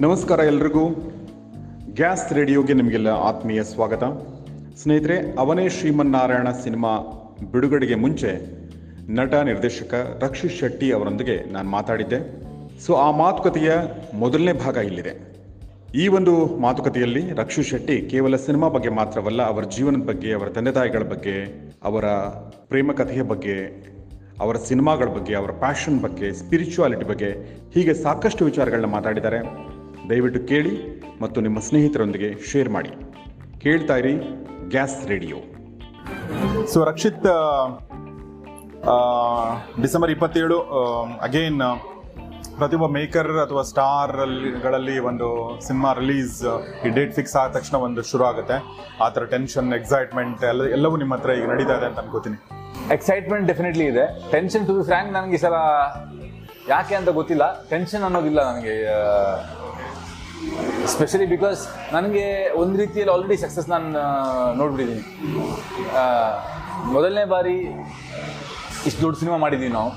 ನಮಸ್ಕಾರ ಎಲ್ರಿಗೂ. ಗ್ಯಾಸ್ ರೇಡಿಯೋಗೆ ನಿಮಗೆಲ್ಲ ಆತ್ಮೀಯ ಸ್ವಾಗತ. ಸ್ನೇಹಿತರೆ, ಅವನೇ ಶ್ರೀಮನ್ನಾರಾಯಣ ಸಿನಿಮಾ ಬಿಡುಗಡೆಗೆ ಮುಂಚೆ ನಟ, ನಿರ್ದೇಶಕ ರಕ್ಷಿತ್ ಶೆಟ್ಟಿ ಅವರೊಂದಿಗೆ ನಾನು ಮಾತಾಡಿದ್ದೆ. ಸೊ, ಆ ಮಾತುಕತೆಯ ಮೊದಲನೇ ಭಾಗ ಇಲ್ಲಿದೆ. ಈ ಒಂದು ಮಾತುಕತೆಯಲ್ಲಿ ರಕ್ಷಿತ್ ಶೆಟ್ಟಿ ಕೇವಲ ಸಿನಿಮಾ ಬಗ್ಗೆ ಮಾತ್ರವಲ್ಲ, ಅವರ ಜೀವನದ ಬಗ್ಗೆ, ಅವರ ತಂದೆ ತಾಯಿಗಳ ಬಗ್ಗೆ, ಅವರ ಪ್ರೇಮ ಕಥೆಯ ಬಗ್ಗೆ, ಅವರ ಸಿನಿಮಾಗಳ ಬಗ್ಗೆ, ಅವರ ಪ್ಯಾಷನ್ ಬಗ್ಗೆ ಸ್ಪಿರಿಚುವಾಲಿಟಿ ಬಗ್ಗೆ ಹೀಗೆ ಸಾಕಷ್ಟು ವಿಚಾರಗಳನ್ನ ಮಾತಾಡಿದ್ದಾರೆ. ದಯವಿಟ್ಟು ಕೇಳಿ ಮತ್ತು ನಿಮ್ಮ ಸ್ನೇಹಿತರೊಂದಿಗೆ ಶೇರ್ ಮಾಡಿ. ಕೇಳ್ತಾ ಇರಿ gas radio. So Rakshit December ಇಪ್ಪತ್ತೇಳು ಅಗೇನ್ ಪ್ರತಿಯೊಬ್ಬ ಮೇಕರ್ ಅಥವಾ ಸ್ಟಾರ್ಗಳಲ್ಲಿ ಒಂದು ಸಿನಿಮಾ ರಿಲೀಸ್ ಈ ಡೇಟ್ ಫಿಕ್ಸ್ ಆದ ತಕ್ಷಣ ಒಂದು ಶುರು ಆಗುತ್ತೆ. ಆ ಥರ ಟೆನ್ಷನ್ ಎಕ್ಸೈಟ್ಮೆಂಟ್ ಎಲ್ಲ ಎಲ್ಲವೂ ನಿಮ್ಮ ಹತ್ರ ಈಗ ನಡೀತಾ ಇದೆ ಅಂತ ಅನ್ಕೋತೀನಿ. ಎಕ್ಸೈಟ್ಮೆಂಟ್ ಡೆಫಿನೆಟ್ಲಿ ಇದೆ. ಟೆನ್ಷನ್ ಟು ಬಿ ಫ್ರ್ಯಾಂಕ್ ನನಗೆ ಈ ಸಲ ಯಾಕೆ ಅಂತ ಗೊತ್ತಿಲ್ಲ. ಟೆನ್ಷನ್ ಅನ್ನೋದಿಲ್ಲ ನನಗೆ ಸ್ಪೆಷಲಿ ಬಿಕಾಸ್ ನನಗೆ ಒಂದು ರೀತಿಯಲ್ಲಿ ಆಲ್ರೆಡಿ ಸಕ್ಸಸ್ ನಾನು ನೋಡ್ಬಿಟ್ಟಿದ್ದೀನಿ ಮೊದಲನೇ ಬಾರಿ ಇಷ್ಟು ದೊಡ್ಡ ಸಿನಿಮಾ ಮಾಡಿದ್ದೀವಿ ನಾವು.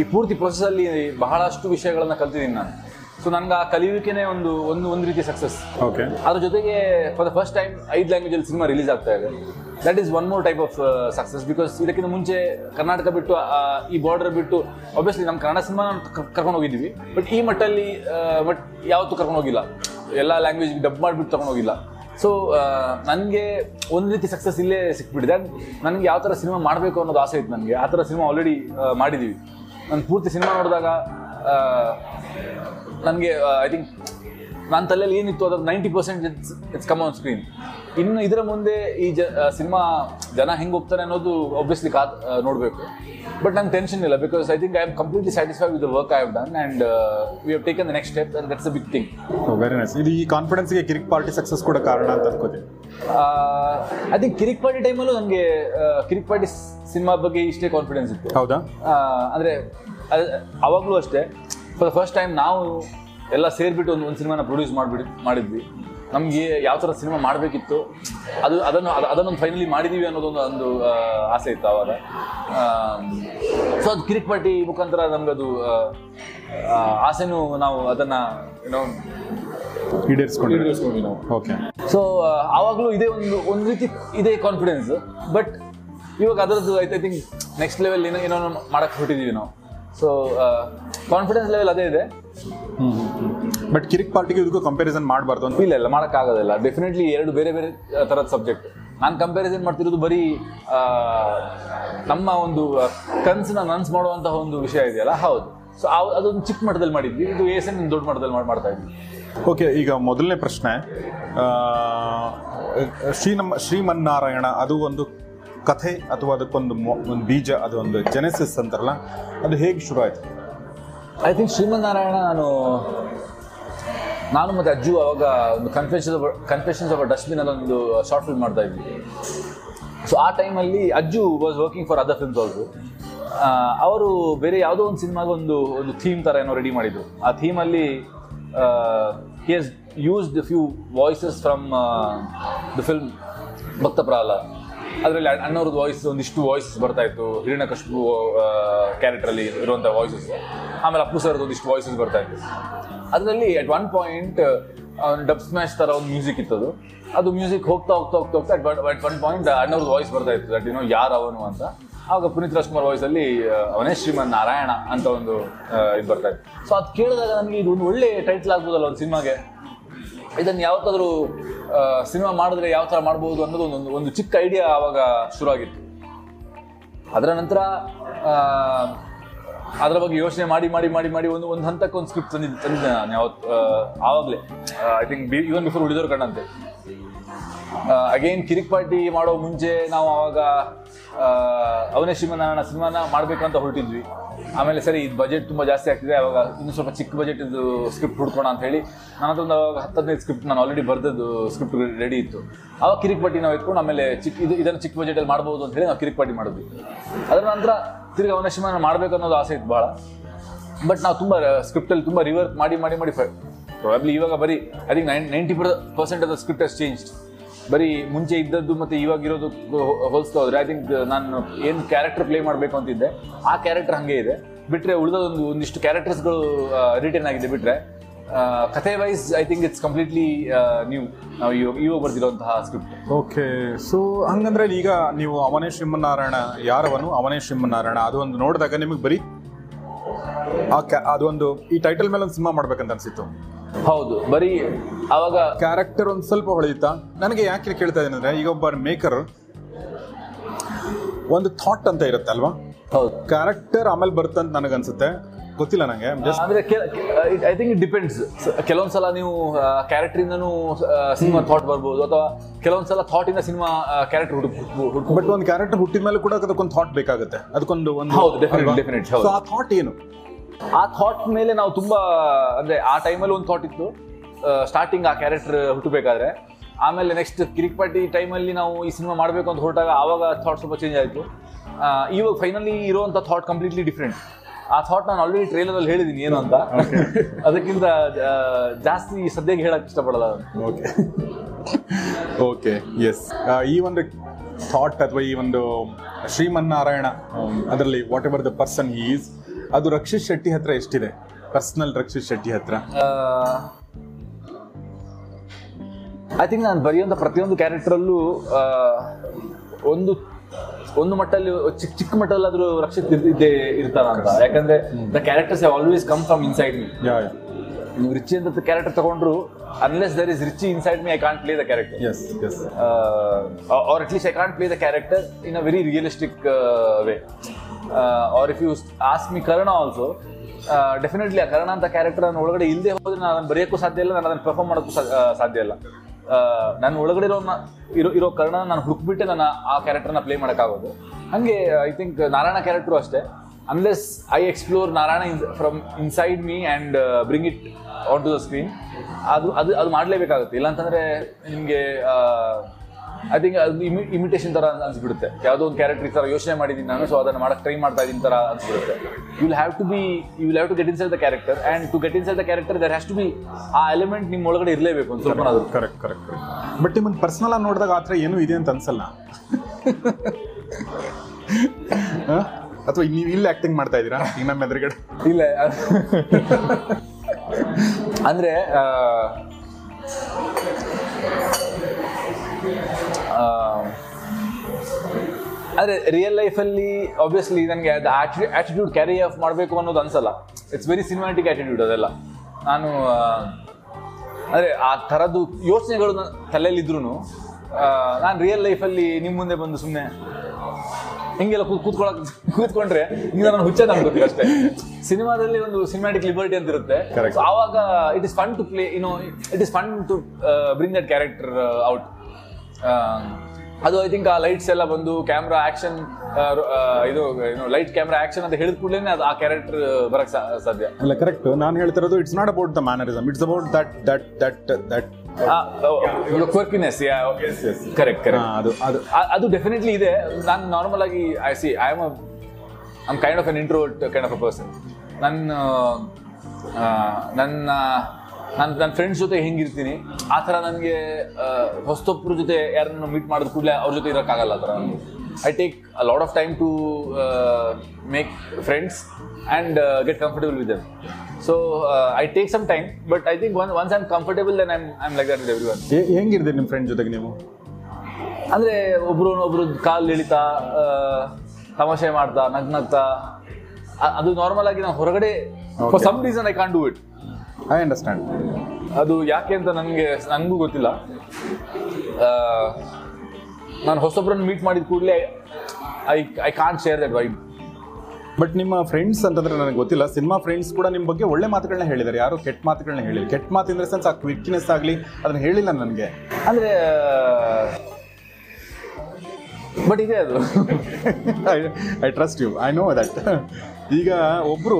ಈ ಪೂರ್ತಿ ಪ್ರೊಸೆಸಲ್ಲಿ ಬಹಳಷ್ಟು ವಿಷಯಗಳನ್ನು ಕಲ್ತಿದ್ದೀನಿ ನಾನು. ಸೊ ನನ್ಗೆ ಆ ಕಲಿಯುವಿಕೆನೇ ಒಂದು ಒಂದು ಒಂದು ರೀತಿ ಸಕ್ಸಸ್ ಓಕೆ ಅದ್ರ ಜೊತೆಗೆ ಫಾರ್ ದ ಫಸ್ಟ್ ಟೈಮ್ ಐದು ಲ್ಯಾಂಗ್ವೇಜ್ ಅಲ್ಲಿ ಸಿನಿಮಾ ರಿಲೀಸ್ ಆಗ್ತಾ ಇದೆ. That is one more type of success because ಇದಕ್ಕಿಂತ ಮುಂಚೆ ಕರ್ನಾಟಕ ಬಿಟ್ಟು ಈ ಬಾರ್ಡರ್ ಬಿಟ್ಟು ಆಬ್ವಿಯಸ್ಲಿ ನಮ್ಮ ಕನ್ನಡ ಸಿನಿಮಾ ಕರ್ಕೊಂಡು ಹೋಗಿದ್ವಿ. ಬಟ್ ಈ ಮಟ್ಟಲ್ಲಿ ಬಟ್ ಯಾವತ್ತೂ ಕರ್ಕೊಂಡು ಹೋಗಿಲ್ಲ. ಎಲ್ಲ ಲ್ಯಾಂಗ್ವೇಜ್ ಡಬ್ ಮಾಡಿಬಿಟ್ಟು ತಗೊಂಡು ಹೋಗಿಲ್ಲ. ಸೊ ನನಗೆ ಒಂದು ರೀತಿ ಸಕ್ಸಸ್ ಇಲ್ಲೇ ಸಿಕ್ಬಿಟ್ಟಿದೆ. ನನಗೆ ಯಾವ ಥರ ಸಿನಿಮಾ ಮಾಡಬೇಕು ಅನ್ನೋದು ಆಸೆ ಇತ್ತು ನನಗೆ. ಆ ಥರ ಸಿನಿಮಾ ಆಲ್ರೆಡಿ ಮಾಡಿದ್ದೀವಿ ನಾನು ಪೂರ್ತಿ ಸಿನಿಮಾ ನೋಡಿದಾಗ ನನಗೆ ಐ ಥಿಂಕ್ ನನ್ನ ತಲೆಯಲ್ಲಿ ಏನಿತ್ತು ಅದ್ರ ninety percent it's it's come on screen ಇನ್ನು ಇದರ ಮುಂದೆ ಈ ಜ ಸಿನಿಮಾ ಜನ ಹೆಂಗೆ ಹೋಗ್ತಾರೆ ಅನ್ನೋದು ಒಬ್ವಿಯಸ್ಲಿ ಕಾ ನೋಡಬೇಕು. ಬಟ್ ನಂಗೆ ಟೆನ್ಷನ್ ಇಲ್ಲ because I think I am completely satisfied with the work I have done and we have taken the next step and that's a big thing very nice ಇದು ಈ ಕಾನ್ಫಿಡೆನ್ಸ್ಗೆ ಕಿರಿಕ್ ಪಾರ್ಟಿ ಸಕ್ಸಸ್ ಕೂಡ ಕಾರಣ ಅಂತ ಅನ್ಕೋತೀನಿ. ಐ ಥಿಂಕ್ ಕಿರಿಕ್ ಪಾರ್ಟಿ ಟೈಮಲ್ಲೂ ನನಗೆ ಕಿರಿಕ್ ಪಾರ್ಟಿ ಸಿನಿಮಾ ಬಗ್ಗೆ ಇಷ್ಟೇ ಕಾನ್ಫಿಡೆನ್ಸ್ ಇತ್ತು. ಹೌದಾ? ಅಂದರೆ ಅಂದ್ರೆ ಅದ್- ಅವಾಗ್ಲೂ ಅಷ್ಟೇ. ಫಾರ್ ದ ಫಸ್ಟ್ ಟೈಮ್ ನಾವು ಎಲ್ಲ ಸೇರಿಬಿಟ್ಟು ಒಂದು ಒಂದು ಸಿನಿಮಾನ ಪ್ರೊಡ್ಯೂಸ್ ಮಾಡಿಬಿಡಿ ಮಾಡಿದ್ವಿ. ನಮಗೆ ಯಾವ ಥರ ಸಿನಿಮಾ ಮಾಡಬೇಕಿತ್ತು ಅದು ಅದನ್ನು ಅದು ಅದನ್ನೊಂದು ಫೈನಲಿ ಮಾಡಿದ್ದೀವಿ ಅನ್ನೋದೊಂದು ಒಂದು ಆಸೆ ಇತ್ತು ಅವಾಗ. ಸೊ ಅದು ಕಿರಿಕ್ ಪಾರ್ಟಿ ಮುಖಾಂತರ ನಮಗದು ಆಸೆನೂ ನಾವು ಅದನ್ನ ಏನೋ ಈಡೇರಿಸ್ಕೊಂಡು ಈಡೇರಿಸ್ಕೊಂಡ್ವಿ. ನಾವು. ಓಕೆ ಸೊ ಆವಾಗಲೂ ಇದೇ ಒಂದು ಒಂದು ರೀತಿ ಇದೇ ಕಾನ್ಫಿಡೆನ್ಸ್ ಬಟ್ ಇವಾಗ ಅದರದ್ದು I I think next level ಏನೋ ಏನೋ ಮಾಡಕ್ಕೆ ನಾವು. ಸೊ ಕಾನ್ಫಿಡೆನ್ಸ್ ಲೆವೆಲ್ ಅದೇ ಇದೆ. ಬಟ್ ಕಿರಿಕ್ ಪಾರ್ಟಿಗೆ ಇದಕ್ಕೂ ಕಂಪ್ಯಾರಿಸನ್ ಮಾಡಬಾರ್ದು ಅಂತ. ಇಲ್ಲ ಇಲ್ಲ ಮಾಡೋಕ್ಕಾಗೋದಿಲ್ಲ. ಡೆಫಿನೆಟ್ಲಿ ಎರಡು ಬೇರೆ ಬೇರೆ ಥರದ ಸಬ್ಜೆಕ್ಟ್ ನಾನು ಕಂಪ್ಯಾರಿಸನ್ ಮಾಡ್ತಿರೋದು ಬರೀ ನಮ್ಮ ಒಂದು ಕನ್ಸನ್ನ ನನ್ಸ್ ಮಾಡುವಂತಹ ಒಂದು ವಿಷಯ ಇದೆಯಲ್ಲ ಹೌದು. ಸೊ ಅದೊಂದು ಚಿಕ್ಕ ಮಟ್ಟದಲ್ಲಿ ಮಾಡಿದ್ವಿ. ಇದು ಎಸ್ ಎನ್ ದೊಡ್ಡ ಮಟ್ಟದಲ್ಲಿ ಮಾಡಿ ಮಾಡ್ತಾ ಇದ್ವಿ. ಓಕೆ ಈಗ ಮೊದಲನೇ ಪ್ರಶ್ನೆ ಶ್ರೀ ನಮ್ಮ ಶ್ರೀಮನ್ನಾರಾಯಣ ಅದು ಒಂದು ಕಥೆ ಅಥವಾ ಅದಕ್ಕೊಂದು ಒಂದು ಬೀಜ, ಅದು ಒಂದು ಜೆನೆಸಿಸ್ ಅಂತಾರಲ್ಲ, ಅದು ಹೇಗೆ ಶುರು ಆಯಿತು? ಐ ಥಿಂಕ್ ಶ್ರೀಮನ್ನಾರಾಯಣ, ನಾನು ನಾನು ಮತ್ತು ಅಜ್ಜು ಅವಾಗ ಒಂದು ಕನ್ಫೆಷನ್ಸ್ ಕನ್ಫೆಷನ್ಸ್ ಆಫ್ ಡಸ್ಟ್ಬಿನ್ ಒಂದು ಶಾರ್ಟ್ ಫಿಲ್ಮ್ ಮಾಡ್ತಾ ಇದ್ವಿ. ಸೊ ಆ ಟೈಮಲ್ಲಿ Ajju was working for other films also ಅವರು ಬೇರೆ ಯಾವುದೋ ಒಂದು ಸಿನಿಮಾಗೆ ಒಂದು ಒಂದು ಥೀಮ್ ಥರ ಏನೋ ರೆಡಿ ಮಾಡಿದ್ರು. ಆ ಥೀಮಲ್ಲಿ he has used few voices from the film Bhakta Prahlad ಅದರಲ್ಲಿ ಅಣ್ಣವ್ರದ್ದು ವಾಯ್ಸ್ ಒಂದಿಷ್ಟು ವಾಯ್ಸಸ್ ಬರ್ತಾ ಇತ್ತು. ಹಿರಣ್ಯಕಶ್ಯಪು ಕ್ಯಾರೆಕ್ಟರಲ್ಲಿ ಇರುವಂಥ ವಾಯ್ಸಸ್ ಆಮೇಲೆ ಅಪ್ಪು ಸರ್ದು ಒಂದಿಷ್ಟು ವಾಯ್ಸಸ್ ಬರ್ತಾ ಇತ್ತು. ಅದರಲ್ಲಿ at one point dub smash ಥರ ಒಂದು ಮ್ಯೂಸಿಕ್ ಇತ್ತು ಅದು. ಮ್ಯೂಸಿಕ್ ಹೋಗ್ತಾ ಹೋಗ್ತಾ ಹೋಗ್ತಾ ಹೋಗ್ತಾ ಅಟ್ ಒನ್ ಪಾಯಿಂಟ್ ಅಣ್ಣವ್ರದ್ದು ವಾಯ್ಸ್ ಬರ್ತಾ ಇತ್ತು. ದಟ್ ಏನೋ ಯಾರು ಅವನು ಅಂತ. ಆಗ ಪುನೀತ್ ರಾಜ್ಕುಮಾರ್ ವಾಯ್ಸಲ್ಲಿ ಅವನೇ ಶ್ರೀಮನ್ ನಾರಾಯಣ ಅಂತ ಒಂದು ಇದು ಬರ್ತಾ ಇತ್ತು. ಸೊ ಅದು ಕೇಳಿದಾಗ ನನಗೆ ಇದು ಒಂದು ಒಳ್ಳೆ ಟೈಟ್ಲ್ ಆಗ್ಬೋದಲ್ಲ ಒಂದು ಸಿನಿಮಾಗೆ ಇದನ್ನು ಯಾವತ್ತಾದ್ರೂ ಸಿನಿಮಾ ಮಾಡಿದ್ರೆ ಯಾವ ಥರ ಮಾಡ್ಬೋದು ಅನ್ನೋದು ಒಂದು ಒಂದು ಚಿಕ್ಕ ಐಡಿಯಾ ಆವಾಗ ಶುರು ಆಗಿತ್ತು ಅದರ ನಂತರ ಅದರ ಬಗ್ಗೆ ಯೋಚನೆ ಮಾಡಿ ಮಾಡಿ ಮಾಡಿ ಮಾಡಿ ಒಂದು ಒಂದು ಹಂತಕ್ಕೆ ಒಂದು ಸ್ಕ್ರಿಪ್ಟ್ ತಂದಿದ್ದು ತಂದಿದ್ದೆ ನಾನು ಯಾವತ್ತು ಆವಾಗಲೇ. ಐ ಥಿಂಕ್ ಇವನ್ ಬಿಫೋರ್ ಉಳಿದವರು ಕಣ್ಣಂತೆ. ಅಗೇನ್ ಕಿರಿಕ್ ಪಾರ್ಟಿ ಮಾಡೋ ಮುಂಚೆ ನಾವು ಆವಾಗ ಅವನೇ ಶ್ರೀಮನಾರಾಯಣ ಸಿನಿಮಾನ ಅಂತ ಹೊರಟಿದ್ವಿ. ಆಮೇಲೆ ಸರಿ, ಇದು ಬಜೆಟ್ ತುಂಬ ಜಾಸ್ತಿ ಆಗ್ತಿದೆ, ಅವಾಗ ಇನ್ನು ಸ್ವಲ್ಪ ಚಿಕ್ಕ ಬಜೆಟ್ ಇದು ಸ್ಕ್ರಿಪ್ಟ್ ಹುಡ್ಕೋಣ ಅಂತ ಹೇಳಿ ಹತ್ರ ಒಂದು ಅವಾಗ ಹತ್ತದೈದು ಸ್ಕ್ರಿಪ್ಟ್ ನಾನು ಆಲ್ರೆಡಿ ಬರೆದದ್ದು ಸ್ಕ್ರಿಪ್ಟ್ ರೆಡಿ ಇತ್ತು. ಆವಾಗ ಕಿರಿಕ್ ಪಾರ್ಟಿ ನಾವು ಎತ್ಕೊಂಡು ಆಮೇಲೆ ಚಿಕ್ಕ ಇದು, ಇದನ್ನು ಚಿಕ್ಕ ಬಜೆಟಲ್ಲಿ ಮಾಡ್ಬೋದು ಅಂತ ಹೇಳಿ ನಾವು ಕಿರಿಕ್ ಪಟ್ಟಿ ಮಾಡಿದ್ವಿ. ಅದರ ನಂತರ ತಿರ್ಗಿ ಅವನ ಶ್ರೀಮನ ಮಾಡಬೇಕು ಅನ್ನೋದು ಆಸೆ ಇತ್ತು ಭಾಳ ಬಟ್ ನಾವು ತುಂಬ ಸ್ಕ್ರಿಪ್ಟಲ್ಲಿ ತುಂಬ ರಿವರ್ಕ್ ಮಾಡಿ ಮಾಡಿ ಮಾಡಿ ಪ್ರಾಬ್ಲಿ ಇವಾಗ ಬರೀ I think nine ninety percent of the script has changed ಬರೀ ಮುಂಚೆ ಇದ್ದದ್ದು ಮತ್ತು ಇವಾಗಿರೋದು ಹೋಲಿಸ್ತಾ ಹೋದ್ರೆ ಐ ಥಿಂಕ್ ನಾನು ಏನು ಕ್ಯಾರೆಕ್ಟರ್ ಪ್ಲೇ ಮಾಡಬೇಕು ಅಂತಿದ್ದೆ, ಆ ಕ್ಯಾರೆಕ್ಟರ್ ಹಾಗೆ ಇದೆ. ಬಿಟ್ಟರೆ ಉಳಿದೊಂದು ಒಂದಿಷ್ಟು ಕ್ಯಾರೆಕ್ಟರ್ಸ್ಗಳು ರಿಟರ್ನ್ ಆಗಿದೆ ಬಿಟ್ಟರೆ ಕಥೆ wise I think it's completely ನೀವು ನಾವು ಇವಾಗ ಇವಾಗ ಬರ್ತಿರೋಂತಹ ಸ್ಕ್ರಿಪ್ಟ್ ಓಕೆ ಸೊ ಹಂಗಂದ್ರೆ ಈಗ ನೀವು ಅವನೇ ಶ್ರೀಮನ್ನಾರಾಯಣ ಯಾರವನು? ಅವನೇ ಶ್ರೀಮನ್ನಾರಾಯಣ ಅದು ಒಂದು ನೋಡಿದಾಗ ನಿಮಗೆ ಬರೀ ಆ ಅದೊಂದು ಈ ಟೈಟಲ್ ಮೇಲೆ ಒಂದು ಸಿನಿಮಾ ಮಾಡ್ಬೇಕಂತ ಅನ್ಸಿತ್ತು. ಹೌದು ಬರೀ ಅವಾಗ ಕ್ಯಾರೆಕ್ಟರ್ ಒಂದು ಸ್ವಲ್ಪ ಹೊಳೆಯುತ್ತಾ? ನನಗೆ ಯಾಕೆ ಕೇಳ್ತಾ ಇದ್ದೀನಿ ಅಂದ್ರೆ ಈಗ ಒಬ್ಬ ಮೇಕರ್ ಒಂದು ಥಾಟ್ ಅಂತ ಇರುತ್ತೆ ಅಲ್ವಾ? ಹೌದು. ಕ್ಯಾರೆಕ್ಟರ್ ಆಮೇಲೆ ಬರ್ತಂತ ನನಗನ್ಸುತ್ತೆ. ಗೊತ್ತಿಲ್ಲ ನನಗೆ ಅಂದ್ರೆ ಐ ಥಿಂಕ್ ಇಟ್ ಡಿಪೆಂಡ್ಸ್ ಕೆಲವೊಂದ್ಸಲ ನೀವು ಕ್ಯಾರೆಕ್ಟರ್ ಇಂದನು ಸಿನಿಮಾ ಥಾಟ್ ಬರ್ಬೋದು ಅಥವಾ ಕೆಲವೊಂದ್ಸಲ ಥಾಟ್ ಇಂದ ಸಿನಿಮಾ ಕ್ಯಾರೆಕ್ಟರ್ ಹುಡುಕ್ ಬಟ್ ಒಂದು ಕ್ಯಾರೆಕ್ಟರ್ ಹುಟ್ಟಿದ ಮೇಲೆ ಕೂಡ ಅದಕ್ಕೊಂದು ಥಾಟ್ ಬೇಕಾಗುತ್ತೆ. ಅದಕ್ಕೊಂದು ಒಂದು ಹೌದು, ಡೆಫಿನೆಟ್. ಸೊ ಆ ಥಾಟ್ ಏನು? ಆ ಥಾಟ್ ಮೇಲೆ ನಾವು ತುಂಬ ಅಂದ್ರೆ ಆ ಟೈಮಲ್ಲಿ ಒಂದು ಥಾಟ್ ಇತ್ತು. ಸ್ಟಾರ್ಟಿಂಗ್ ಆ ಕ್ಯಾರೆಕ್ಟರ್ ಹುಟ್ಟಬೇಕಾದ್ರೆ. ಆಮೇಲೆ ನೆಕ್ಸ್ಟ್ ಕಿರಿಕ್ಪಾಟಿ ಟೈಮಲ್ಲಿ ನಾವು ಈ ಸಿನಿಮಾ ಮಾಡಬೇಕು ಅಂತ ಹೊರಟಾಗ ಆವಾಗ ಥಾಟ್ ಸ್ವಲ್ಪ ಚೇಂಜ್ ಆಯಿತು. ಇವಾಗ ಫೈನಲಿ ಇರುವಂಥ ಥಾಟ್ ಕಂಪ್ಲೀಟ್ಲಿ ಡಿಫ್ರೆಂಟ್ ಆ ಥಾಟ್ ನಾನು ಆಲ್ರೆಡಿ ಟ್ರೈಲರಲ್ಲಿ ಹೇಳಿದ್ದೀನಿ ಏನು ಅಂತ. ಅದಕ್ಕಿಂತ ಜಾಸ್ತಿ ಸದ್ಯಕ್ಕೆ ಹೇಳಕ್ ಇಷ್ಟಪಡಲ್ಲ. ಓಕೆ ಓಕೆ ಎಸ್ ಈ ಒಂದು ಥಾಟ್ ಅಥವಾ ಈ ಒಂದು ಶ್ರೀಮನ್ನಾರಾಯಣ ಅದರಲ್ಲಿ whatever the person is ಅದು ರಕ್ಷಿತ್ ಶೆಟ್ಟಿ ಹತ್ರ ಎಷ್ಟಿದೆ? ಪರ್ಸನಲ್ ರಕ್ಷಿತ್ ಶೆಟ್ಟಿ ಹತ್ರ. ಐ ಥಿಂಕ್ ನಾನು ಬರೆಯುವಂಥ ಪ್ರತಿಯೊಂದು ಕ್ಯಾರೆಕ್ಟರಲ್ಲೂ ಒಂದು ಒಂದು ಮಟ್ಟಲ್ಲಿ ಚಿಕ್ಕ ಚಿಕ್ಕ ಮಟ್ಟದಲ್ಲಾದ್ರೂ ರಕ್ಷಿತ್ ಇದ್ದೇ ಇರ್ತಾರ ಅಂತ. ಯಾಕಂದ್ರೆ the characters always come from inside me ನೀವು ರಿಚಿ ಅಂತ ಕ್ಯಾರೆಕ್ಟರ್ ತಗೊಂಡ್ರು unless there is Richie inside me I can't play the character or at least I can't play the character in a very realistic way or if you ask me Karna also definitely ಆ ಕರ್ಣ ಅಂತ character ನನ್ನ ಒಳಗಡೆ ಇಲ್ಲದೆ ಹೋದ್ರೆ ನಾನು ಅದನ್ನು ಬರೆಯೋಕ್ಕೂ ಸಾಧ್ಯ ಇಲ್ಲ, ನಾನು ಅದನ್ನು ಪರ್ಫಾರ್ಮ್ ಮಾಡೋಕ್ಕೂ ಸಾಧ್ಯ ಇಲ್ಲ. ನನ್ನ ಒಳಗಡೆ ಇರೋ ಇರೋ ಇರೋ ಕರ್ಣ ನಾನು ಹುಡುಕ್ಬಿಟ್ಟೆ ನಾನು ಆ ಕ್ಯಾರೆಕ್ಟರ್ನ ಪ್ಲೇ ಮಾಡೋಕ್ಕಾಗೋದು. ಹಾಗೆ ಐ ಥಿಂಕ್ ನಾರಾಯಣ ಕ್ಯಾರೆಕ್ಟ್ರು ಅಷ್ಟೇ. Unless I explore Narayana from inside me and bring it on to the screen ಅದು ಅದು ಅದು ಮಾಡಲೇಬೇಕಾಗುತ್ತೆ. ಇಲ್ಲಾಂತಂದರೆ ನಿಮಗೆ ಐ ಥಿಂಕ್ ಅದು ಇಮಿಟೇಷನ್ ಥರ ಅನ್ಸ್ಬಿಡುತ್ತೆ. ಯಾವುದೋ ಒಂದು ಕ್ಯಾರೆಕ್ಟರ್ ಥರ ಯೋಚನೆ ಮಾಡಿದ್ದೀನಿ ನಾನು ಸೊ ಅದನ್ನು ಮಾಡಕ್ಕೆ ಟ್ರೈ ಮಾಡ್ತಾ ಇದ್ದೀನಿ ಥರ ಅನ್ಸ್ಬಿಡುತ್ತೆ. You will have to be you will have to get inside the character and to get inside the character there has to be a element ನಿಮ್ಮ ಒಳಗಡೆ ಇರಲೇಬೇಕು ಒಂದು ಸ್ವಲ್ಪ ಕರೆಕ್ಟ್ ಕರೆಕ್ಟ್ ಕರೆಕ್ಟ್ ಬಟ್ ನಿಮ್ಮನ್ನು ಪರ್ಸನಲ್ ಆಗಿ ನೋಡಿದಾಗ ಆ ಥರ ಏನೂ ಇದೆ ಅಂತ ಅನ್ಸಲ್ಲ? ಅಥವಾ ನೀವು ಇಲ್ಲಿ ಆಕ್ಟಿಂಗ್ ಮಾಡ್ತಾ ಇದ್ದೀರಾ? ಈಗ ನಮ್ಮ ಎದುರುಗಡೆ. ಇಲ್ಲ. ಅಂದ್ರೆ ಆ, ಆ, ಅಂದ್ರೆ ರಿಯಲ್ ಲೈಫಲ್ಲಿ ಆಬ್ವಿಯಸ್ಲಿ ನನಗೆ ಅದು ಆಟಿಟ್ಯೂಡ್ ಕ್ಯಾರಿ ಆಫ್ ಮಾಡಬೇಕು ಅನ್ನೋದು ಅನ್ಸಲ್ಲ. ಇಟ್ಸ್ ವೆರಿ ಸಿನಿಮ್ಯಾಟಿಕ್ ಆಟಿಟ್ಯೂಡ್ ಅದೆಲ್ಲ. ನಾನು ಅಂದರೆ ಆ ಥರದ್ದು ಯೋಚನೆಗಳು ನನ್ನ ತಲೆಯಲ್ಲಿದ್ರು ನಾನು ರಿಯಲ್ ಲೈಫಲ್ಲಿ ನಿಮ್ಮ ಮುಂದೆ ಬಂದು ಸುಮ್ಮನೆ ಹಿಂಗೆಲ್ಲ ಕೂತ್ ಕೂತ್ಕೊಳಕ್ ಕೂತ್ಕೊಂಡ್ರೆ ಈಗ ನಾನು ಹುಚ್ಚೆ ಗೊತ್ತಿಲ್ಲ ಅಷ್ಟೇ. ಸಿನಿಮಾದಲ್ಲಿ ಒಂದು ಸಿನಿಮ್ಯಾಟಿಕ್ ಲಿಬರ್ಟಿ ಅಂತ ಇರುತ್ತೆ. ಆವಾಗ it is fun to play you know it is fun to bring that character out ಅದು ಐ ಥಿಂಕ್ ಆ ಲೈಟ್ಸ್ ಎಲ್ಲ ಬಂದು ಕ್ಯಾಮ್ರಾ ಆಕ್ಷನ್ ಇದು ಏನು ಲೈಟ್ ಕ್ಯಾಮ್ರಾ ಆಕ್ಷನ್ ಅಂತ ಹೇಳಿದ ಕೂಡಲೇ ಅದು ಆ ಕ್ಯಾರೆಕ್ಟರ್ ಬರಕ್ ಸಾಧ್ಯ. ಅಲ್ಲ ಕರೆಕ್ಟ್ ನಾನು ಹೇಳ್ತಿರೋದು it's not about the mannerism it's about that that that that quirkiness correct correct ಅದು ಅದು. ಅದು ಡೆಫಿನೆಟ್ಲಿ ಇದೆ. ನಾನು ನಾರ್ಮಲ್ ಆಗಿ I see I am I'm kind of an introvert kind of a person ನನ್ನ ನನ್ನ ನನ್ನ ನನ್ನ ಫ್ರೆಂಡ್ಸ್ ಜೊತೆ ಹೆಂಗಿರ್ತೀನಿ ಆ ಥರ ನನಗೆ ಹೊಸತೊಬ್ಬರ ಜೊತೆ ಯಾರನ್ನ ಮೀಟ್ ಮಾಡಿದ ಕೂಡಲೇ ಅವ್ರ ಜೊತೆ ಇರೋಕ್ಕಾಗಲ್ಲ ಆ ಥರ. I take a lot of time to make friends and get comfortable with them so I take some time but I think one once I am comfortable then I'm I'm like that with everyone ಹೆಂಗಿರ್ತೀರಿ ನಿಮ್ಮ friend ಜೊತೆಗೆ ನೀವು? ಅಂದರೆ ಒಬ್ರು ಒಬ್ಬರು ಕಾಲು ಇಳಿತಾ ತಮಾಷೆ ಮಾಡ್ತಾ ನಗ್ನಗ್ತಾ ಅದು ನಾರ್ಮಲ್ ಆಗಿ ನಾವು ಹೊರಗಡೆ for some reason I can't do it I understand ಅದು ಯಾಕೆ ಅಂತ ನನಗೆ ನನಗೂ ಗೊತ್ತಿಲ್ಲ. ನಾನು ಹೊಸೊಬ್ಬರನ್ನು ಮೀಟ್ ಮಾಡಿದ ಕೂಡಲೇ I I can't share that vibe but ನಿಮ್ಮ ಫ್ರೆಂಡ್ಸ್ ಅಂತಂದ್ರೆ ನನಗೆ ಗೊತ್ತಿಲ್ಲ. ಸಿನಿಮಾ ಫ್ರೆಂಡ್ಸ್ ಕೂಡ ನಿಮ್ಮ ಬಗ್ಗೆ ಒಳ್ಳೆ ಮಾತುಗಳನ್ನ ಹೇಳಿದ್ದಾರೆ. ಯಾರು ಕೆಟ್ಟ ಮಾತುಗಳನ್ನ ಹೇಳಿದ್ರು ಕೆಟ್ಟ ಮಾತು ಇನ್ ದ ಸೆನ್ಸ್ ಆ ಕ್ವಿಕ್ನೆಸ್ ಆಗಲಿ ಅದನ್ನ ಹೇಳಿಲ್ಲ ನನಗೆ. ಅಂದರೆ ಬಟ್ ಇದೆ ಅದು. I trust you I know that ಈಗ ಒಬ್ಬರು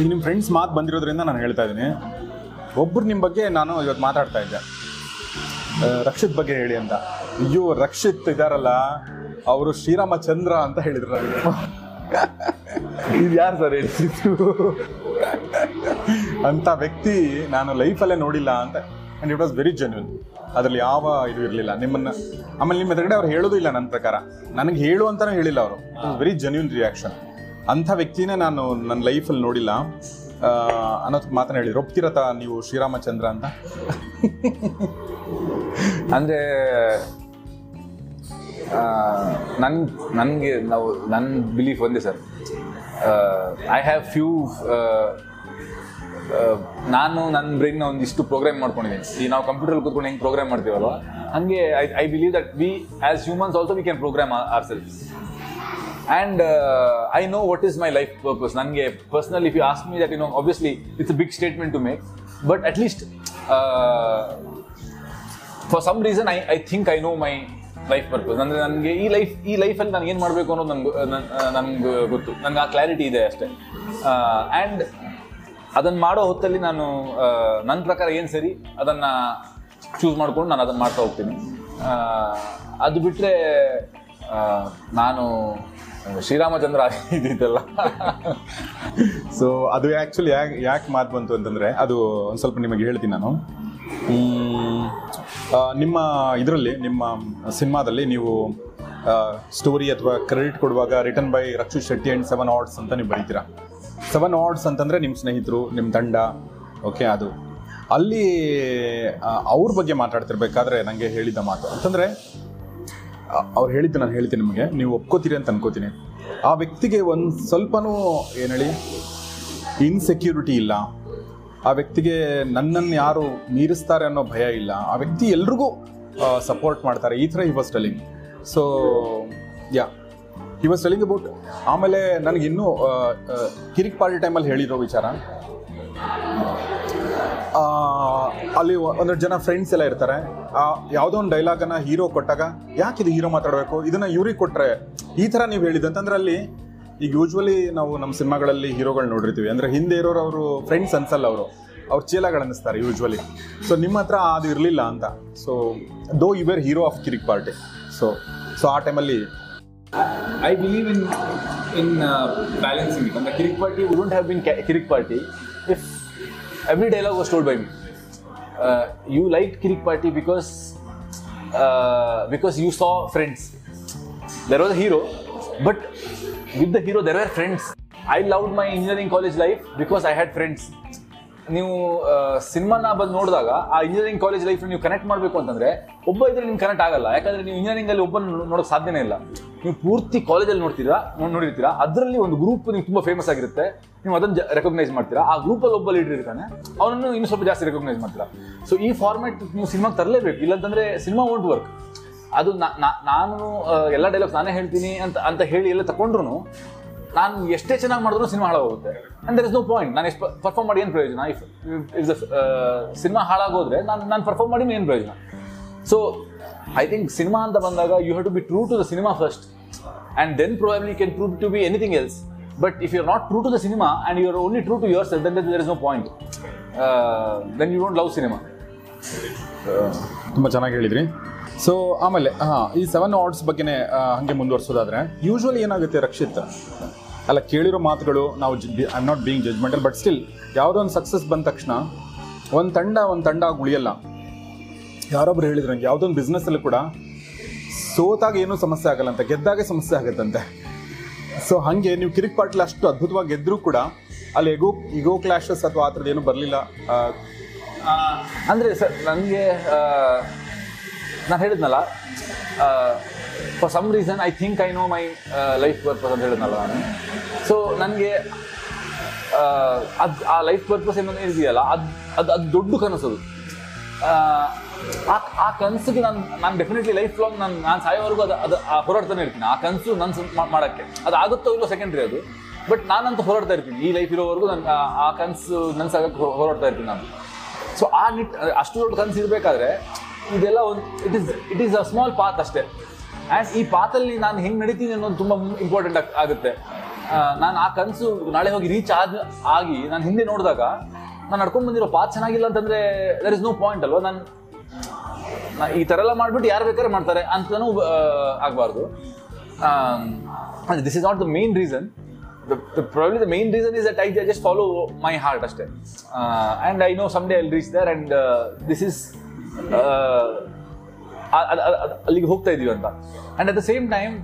ಈಗ ನಿಮ್ಮ ಫ್ರೆಂಡ್ಸ್ ಮಾತು ಬಂದಿರೋದ್ರಿಂದ ನಾನು ಹೇಳ್ತಾ ಇದ್ದೀನಿ ಒಬ್ಬರು ನಿಮ್ಮ ಬಗ್ಗೆ ನಾನು ಇವತ್ತು ಮಾತಾಡ್ತಾ ಇದ್ದೆ. ರಕ್ಷಿತ್ ಬಗ್ಗೆ ಹೇಳಿ ಅಂತ. ಅಯ್ಯೋ, ರಕ್ಷಿತ್ ಇದಾರಲ್ಲ. ಅವರು ಶ್ರೀರಾಮಚಂದ್ರ ಅಂತ ಹೇಳಿದ್ರು ನನಗೆ. ಇದು ಯಾರು ಸರ್ ಹೇಳ್ತಿತ್ತು ಅಂಥ ವ್ಯಕ್ತಿ ನಾನು ಲೈಫಲ್ಲೇ ನೋಡಿಲ್ಲ ಅಂತ. And it was very genuine ಅದರಲ್ಲಿ ಯಾವ ಇದು ಇರಲಿಲ್ಲ. ನಿಮ್ಮನ್ನು, ಆಮೇಲೆ ನಿಮ್ಮ ಎದುರುಗಡೆ ಅವ್ರು ಹೇಳೋದು ಇಲ್ಲ ನನ್ನ ಪ್ರಕಾರ. ನನಗೆ ಹೇಳು ಅಂತಾನೆ ಹೇಳಿಲ್ಲ ಅವರು. It was very genuine reaction ಅಂಥ ವ್ಯಕ್ತಿನೇ ನಾನು ನನ್ನ ಲೈಫಲ್ಲಿ ನೋಡಿಲ್ಲ. ಅನ್ನೋದಕ್ಕೆ ಅನ್ನೋದು ಮಾತನ್ನ ಹೇಳಿದ್ರು ಒಪ್ತಿರತ್ತ ನೀವು ಶ್ರೀರಾಮಚಂದ್ರ ಅಂತ? ಅಂದರೆ ನನ್, ನನಗೆ ನಾವು ನನ್ನ ಬಿಲೀಫ್ ಒಂದೇ ಸರ್. ಐ ಹ್ಯಾವ್ ಫ್ಯೂ ನಾನು ನನ್ನ ಬ್ರೈನ್ನ ಒಂದಿಷ್ಟು ಪ್ರೋಗ್ರಾಮ್ ಮಾಡ್ಕೊಂಡಿದ್ದೀನಿ. ಈ ನಾವು ಕಂಪ್ಯೂಟರ್ ಕೂತ್ಕೊಂಡು ಹೆಂಗೆ ಪ್ರೋಗ್ರಾಮ್ ಮಾಡ್ತೀವಲ್ವ? ಹಾಗೆ I I believe that we as humans also we can program or and I know what is my life purpose ನನಗೆ personal if you ask me that you know obviously it's a big statement to make but at least for some reason I I think I know my life purpose ಅಂದರೆ ನನಗೆ ಈ life ಈ ಲೈಫಲ್ಲಿ ನಾನು ಏನು ಮಾಡಬೇಕು ಅನ್ನೋದು ನನಗೆ ನನಗೆ ಗೊತ್ತು. ನನಗೆ ಆ ಕ್ಲಾರಿಟಿ ಇದೆ ಅಷ್ಟೇ. ಆ್ಯಂಡ್ ಅದನ್ನು ಮಾಡೋ ಹೊತ್ತಲ್ಲಿ ನಾನು ನನ್ನ ಪ್ರಕಾರ ಏನು ಸರಿ ಅದನ್ನು ಚೂಸ್ ಮಾಡಿಕೊಂಡು ನಾನು ಅದನ್ನು ಮಾಡ್ತಾ ಹೋಗ್ತೀನಿ. ಆ, ಅದು ಬಿಟ್ಟರೆ ನಾನು ಶ್ರೀರಾಮಚಂದ್ರ ಇದ್ದಿದ್ದಲ್ಲ ಸೊ ಅದು ಆ್ಯಕ್ಚುಲಿ ಯಾಕೆ ಯಾಕೆ ಮಾತು ಬಂತು ಅಂತಂದರೆ, ಅದು ಒಂದು ಸ್ವಲ್ಪ ನಿಮಗೆ ಹೇಳ್ತೀನಿ ನಾನು. ನಿಮ್ಮ ಇದರಲ್ಲಿ, ನಿಮ್ಮ ಸಿನಿಮಾದಲ್ಲಿ ನೀವು ಸ್ಟೋರಿ ಅಥವಾ ಕ್ರೆಡಿಟ್ ಕೊಡುವಾಗ return by Rakshu Shetty and seven odds ಅಂತ ನೀವು ಬರೀತೀರಾ? ಸೆವೆನ್ ಆರ್ಡ್ಸ್ ಅಂತಂದರೆ ನಿಮ್ಮ ಸ್ನೇಹಿತರು ನಿಮ್ಮ ತಂಡ ಓಕೆ ಅದು. ಅಲ್ಲಿ ಅವ್ರ ಬಗ್ಗೆ ಮಾತಾಡ್ತಿರ್ಬೇಕಾದ್ರೆ ನನಗೆ ಹೇಳಿದ ಮಾತು. ಅಂತಂದರೆ ಅವ್ರು ಹೇಳಿದ್ದು ನಾನು ಹೇಳ್ತೀನಿ ನಿಮಗೆ. ನೀವು ಒಪ್ಕೋತೀರಿ ಅಂತ ಅನ್ಕೋತೀನಿ. ಆ ವ್ಯಕ್ತಿಗೆ ಒಂದು ಸ್ವಲ್ಪನೂ ಏನು ಹೇಳಿ ಇನ್ಸೆಕ್ಯೂರಿಟಿ ಇಲ್ಲ. ಆ ವ್ಯಕ್ತಿಗೆ ನನ್ನನ್ನು ಯಾರು ಮೀರಿಸ್ತಾರೆ ಅನ್ನೋ ಭಯ ಇಲ್ಲ. ಆ ವ್ಯಕ್ತಿ ಎಲ್ರಿಗೂ ಸಪೋರ್ಟ್ ಮಾಡ್ತಾರೆ. ಈ ಥರ was telling so yeah he was telling about ಆಮೇಲೆ ನನಗಿನ್ನೂ ಕಿರಿಕ್ ಪಾರ್ಟಿ ಟೈಮಲ್ಲಿ ಹೇಳಿರೋ ವಿಚಾರ. ಅಲ್ಲಿ ಒಂದೆರಡು ಜನ ಫ್ರೆಂಡ್ಸ್ ಎಲ್ಲ ಇರ್ತಾರೆ. ಆ, ಯಾವುದೋ ಒಂದು ಡೈಲಾಗನ್ನ ಹೀರೋ ಕೊಟ್ಟಾಗ ಯಾಕೆ ಇದು ಹೀರೋ ಮಾತಾಡಬೇಕು? ಇದನ್ನ ಇವ್ರಿಗೆ ಕೊಟ್ಟರೆ ಈ ಥರ ನೀವು ಹೇಳಿದ್ದು ಅಂತಂದ್ರೆ ಅಲ್ಲಿ ಈಗ ಯೂಶ್ವಲಿ ನಾವು ನಮ್ಮ ಸಿನಿಮಾಗಳಲ್ಲಿ ಹೀರೋಗಳು ನೋಡಿರ್ತೀವಿ. ಅಂದ್ರೆ ಹಿಂದೆ ಇರೋರು ಅವರು ಫ್ರೆಂಡ್ಸ್ ಅನ್ಸಲ್ಲ ಅವರು. ಅವ್ರು ಚೀಲಗಳು ಅನ್ನಿಸ್ತಾರೆ ಯೂಶ್ವಲಿ ಸೊ ನಿಮ್ಮ ಹತ್ರ ಅದು ಇರಲಿಲ್ಲ ಅಂತ. So though you were hero of Kirik party so so ಆ ಟೈಮಲ್ಲಿ I believe in in balancing it ಅಂದರೆ Kirik party wouldn't have been Kirik party if every dialogue was told by me. Uh, you liked Kirik party because uh, because you saw friends. There was a hero, but with the hero there were friends. I loved my engineering college life because I had friends. ನೀವು ಸಿನಿಮಾನ ಬಂದು ನೋಡಿದಾಗ ಆ engineering college life ನೀವು connect ಮಾಡಬೇಕು ಅಂತಂದ್ರೆ ಒಬ್ಬ ಇದ್ರೆ ನಿಮ್ಗೆ ಕನೆಕ್ಟ್ ಆಗಲ್ಲ ಯಾಕಂದ್ರೆ ನೀವು ಇಂಜಿನಿಯರಿಂಗ್ ಅಲ್ಲಿ ಒಬ್ಬ ನೋಡೋಕೆ ಸಾಧ್ಯನೇ ಇಲ್ಲ ನೀವು ಪೂರ್ತಿ ಕಾಲೇಜಲ್ಲಿ ನೋಡ್ತೀರಾ ನೋಡ್- ನೋಡಿರ್ತೀರಾ? ಅದರಲ್ಲಿ ಒಂದು ಗ್ರೂಪ್ ನೀವು ತುಂಬ ಫೇಮಸ್ ಆಗಿರುತ್ತೆ. ನೀವು ಅದನ್ನು ರೆಕಗ್ನೈಸ್ ಮಾಡ್ತೀರಾ. ಆ ಗ್ರೂಪಲ್ಲಿ ಒಬ್ಬ ಲೀಡರ್ ಇರ್ತಾನೆ. ಅವನನ್ನು ಇನ್ನೂ ಸ್ವಲ್ಪ ಜಾಸ್ತಿ ರೆಕಗ್ನೈಸ್ ಮಾಡ್ತೀರಾ. ಸೊ ಈ ಫಾರ್ಮ್ಯಾಟ್ ನೀವು ಸಿನಿಮಾಗೆ ತರಲೇಬೇಕು. ಇಲ್ಲಂತಂದ್ರೆ ಸಿನಿಮಾ ವೋಂಟ್ ವರ್ಕ್ ಅದು ನಾನು ಎಲ್ಲ ಡೈಲಾಗ್ಸ್ ನಾನೇ ಹೇಳ್ತೀನಿ ಅಂತ ಅಂತ ಹೇಳಿ ಎಲ್ಲ ತಗೊಂಡ್ರು ನಾನು ಎಷ್ಟೇ ಚೆನ್ನಾಗಿ ಮಾಡಿದ್ರು ಸಿನಿಮಾ ಹಾಳಾಗುತ್ತೆ and there is no point ನಾನು ಎಷ್ಟು ಪರ್ಫಾರ್ಮ್ ಮಾಡಿ ಏನು ಪ್ರಯೋಜನ? ಇಫ್ ಇಸ್ ಸಿನಿಮಾ ಹಾಳಾಗೋದ್ರೆ ನಾನು ನಾನು ಪರ್ಫಾರ್ಮ್ ಮಾಡಿ ಏನು ಪ್ರಯೋಜನ? ಸೊ ಐ ಥಿಂಕ್ ಸಿನಿಮಾ ಅಂತ ಬಂದಾಗ you have to be true to the cinema first and then probably can prove to be anything else but if you are not true to the cinema and you are only true to yourself then there is no point then you don't love cinema ತುಂಬ ಚೆನ್ನಾಗಿ ಹೇಳಿದ್ರಿ. So ಆಮೇಲೆ, ಹಾಂ, ಈ ಸೆವೆನ್ ಆರ್ಡ್ಸ್ ಬಗ್ಗೆನೇ ಹಾಗೆ ಮುಂದುವರ್ಸೋದಾದ್ರೆ usually ಏನಾಗುತ್ತೆ ರಕ್ಷಿತ್? ಅಲ್ಲ, ಕೇಳಿರೋ ಮಾತುಗಳು, ನಾವು I am not being judgmental but still ಯಾವುದೋ ಒಂದು ಸಕ್ಸಸ್ ಬಂದ ತಕ್ಷಣ, ಒಂದು ತಂಡ ಒಂದು ತಂಡ ಉಳಿಯಲ್ಲ. ಯಾರೊಬ್ರು ಹೇಳಿದ್ರು ನಂಗೆ, ಯಾವುದೋ ಒಂದು ಬಿಸ್ನೆಸ್ಸಲ್ಲಿ ಕೂಡ ಸೋತಾಗ ಏನೂ ಸಮಸ್ಯೆ ಆಗಲ್ಲ ಅಂತ, ಗೆದ್ದಾಗ ಸಮಸ್ಯೆ ಆಗುತ್ತಂತೆ. ಸೊ ಹಾಗೆ ನೀವು ಕಿರಿಕ್ ಪಾಟ್ಲಿ ಅಷ್ಟು ಅದ್ಭುತವಾಗಿ ಗೆದ್ದರೂ ಕೂಡ ಅಲ್ಲಿ ಎಗೋ ಇಗೋ ಕ್ಲಾಶಸ್ ಅಥವಾ ಆ ಥರದ್ದು ಏನೂ ಬರಲಿಲ್ಲ. ಅಂದರೆ ಸರ್ ನನಗೆ ನಾನು ಹೇಳಿದ್ನಲ್ಲ for some reason I think I know my life purpose ಅಂತ ಹೇಳಿದ್ನಲ್ಲ ನಾನು. ಸೊ ನನಗೆ ಅದು, ಆ ಲೈಫ್ ಪರ್ಪಸ್ ಏನೋ ಇದೆಯಲ್ಲ ಅದು ಅದು ಅದು ದೊಡ್ಡ ಕನಸದು. ಆ, ಆ ಕನಸಿಗೆ ನಾನು ನಾನು ಡೆಫಿನೆಟ್ಲಿ ಲೈಫ್ ಲಾಂಗ್ ನಾನು ನಾನು ಸಾಯೋವರೆಗೂ ಅದು ಅದು ಆ ಹೋರಾಡ್ತಾನೆ ಇರ್ತೀನಿ. ಆ ಕನಸು ನನ್ನ ಮಾಡೋಕ್ಕೆ. ಅದು ಆಗುತ್ತೋ ಇಲ್ಲೋ ಸೆಕೆಂಡ್ರಿ ಅದು. ಬಟ್ ನಾನಂತೂ ಹೋರಾಡ್ತಾ ಇರ್ತೀನಿ. ಈ ಲೈಫ್ ಇರೋವರೆಗೂ ನಾನು ಆ- ಕನಸು ನನಸಾಗಕ್ಕೆ ಹೋರಾಡ್ತಾ ಇರ್ತೀನಿ ನಾನು. ಸೊ ಆ ನಿಟ್ ಅಷ್ಟು ದೊಡ್ಡ ಕನಸು ಇರಬೇಕಾದ್ರೆ ಇದೆಲ್ಲ ಒಂದು it is it is a small path ಅಷ್ಟೇ. ಆ್ಯಂಡ್ ಈ ಪಾತಲ್ಲಿ ನಾನು ಹೆಂಗೆ ನಡೀತೀನಿ ಅನ್ನೋದು ತುಂಬ ಇಂಪಾರ್ಟೆಂಟ್ ಆಗುತ್ತೆ. ನಾನು ಆ ಕನಸು ನಾಳೆ ಹೋಗಿ ರೀಚ್ ಆದ ಆಗಿ ನಾನು ಹಿಂದೆ ನೋಡಿದಾಗ ನಾನು ನಡ್ಕೊಂಡು ಬಂದಿರೋ ಪಾತ್ ಚೆನ್ನಾಗಿಲ್ಲ ಅಂತಂದರೆ ದರ್ ಇಸ್ ನೋ ಪಾಯಿಂಟ್ ಅಲ್ವಾ? ನಾನು ಈ ಥರ ಎಲ್ಲ ಮಾಡ್ಬಿಟ್ಟು ಯಾರು ಬೇಕಾದ್ರೆ ಮಾಡ್ತಾರೆ ಅಂತಲೂ ಆಗಬಾರ್ದು. This is not the main reason probably the main reason is that I just follow my heart ಅಷ್ಟೇ. And I know some day I'll reach there and this is ಅಲ್ಲಿಗೆ ಹೋಗ್ತಾ ಇದೀವಿ ಅಂತ. And at the same time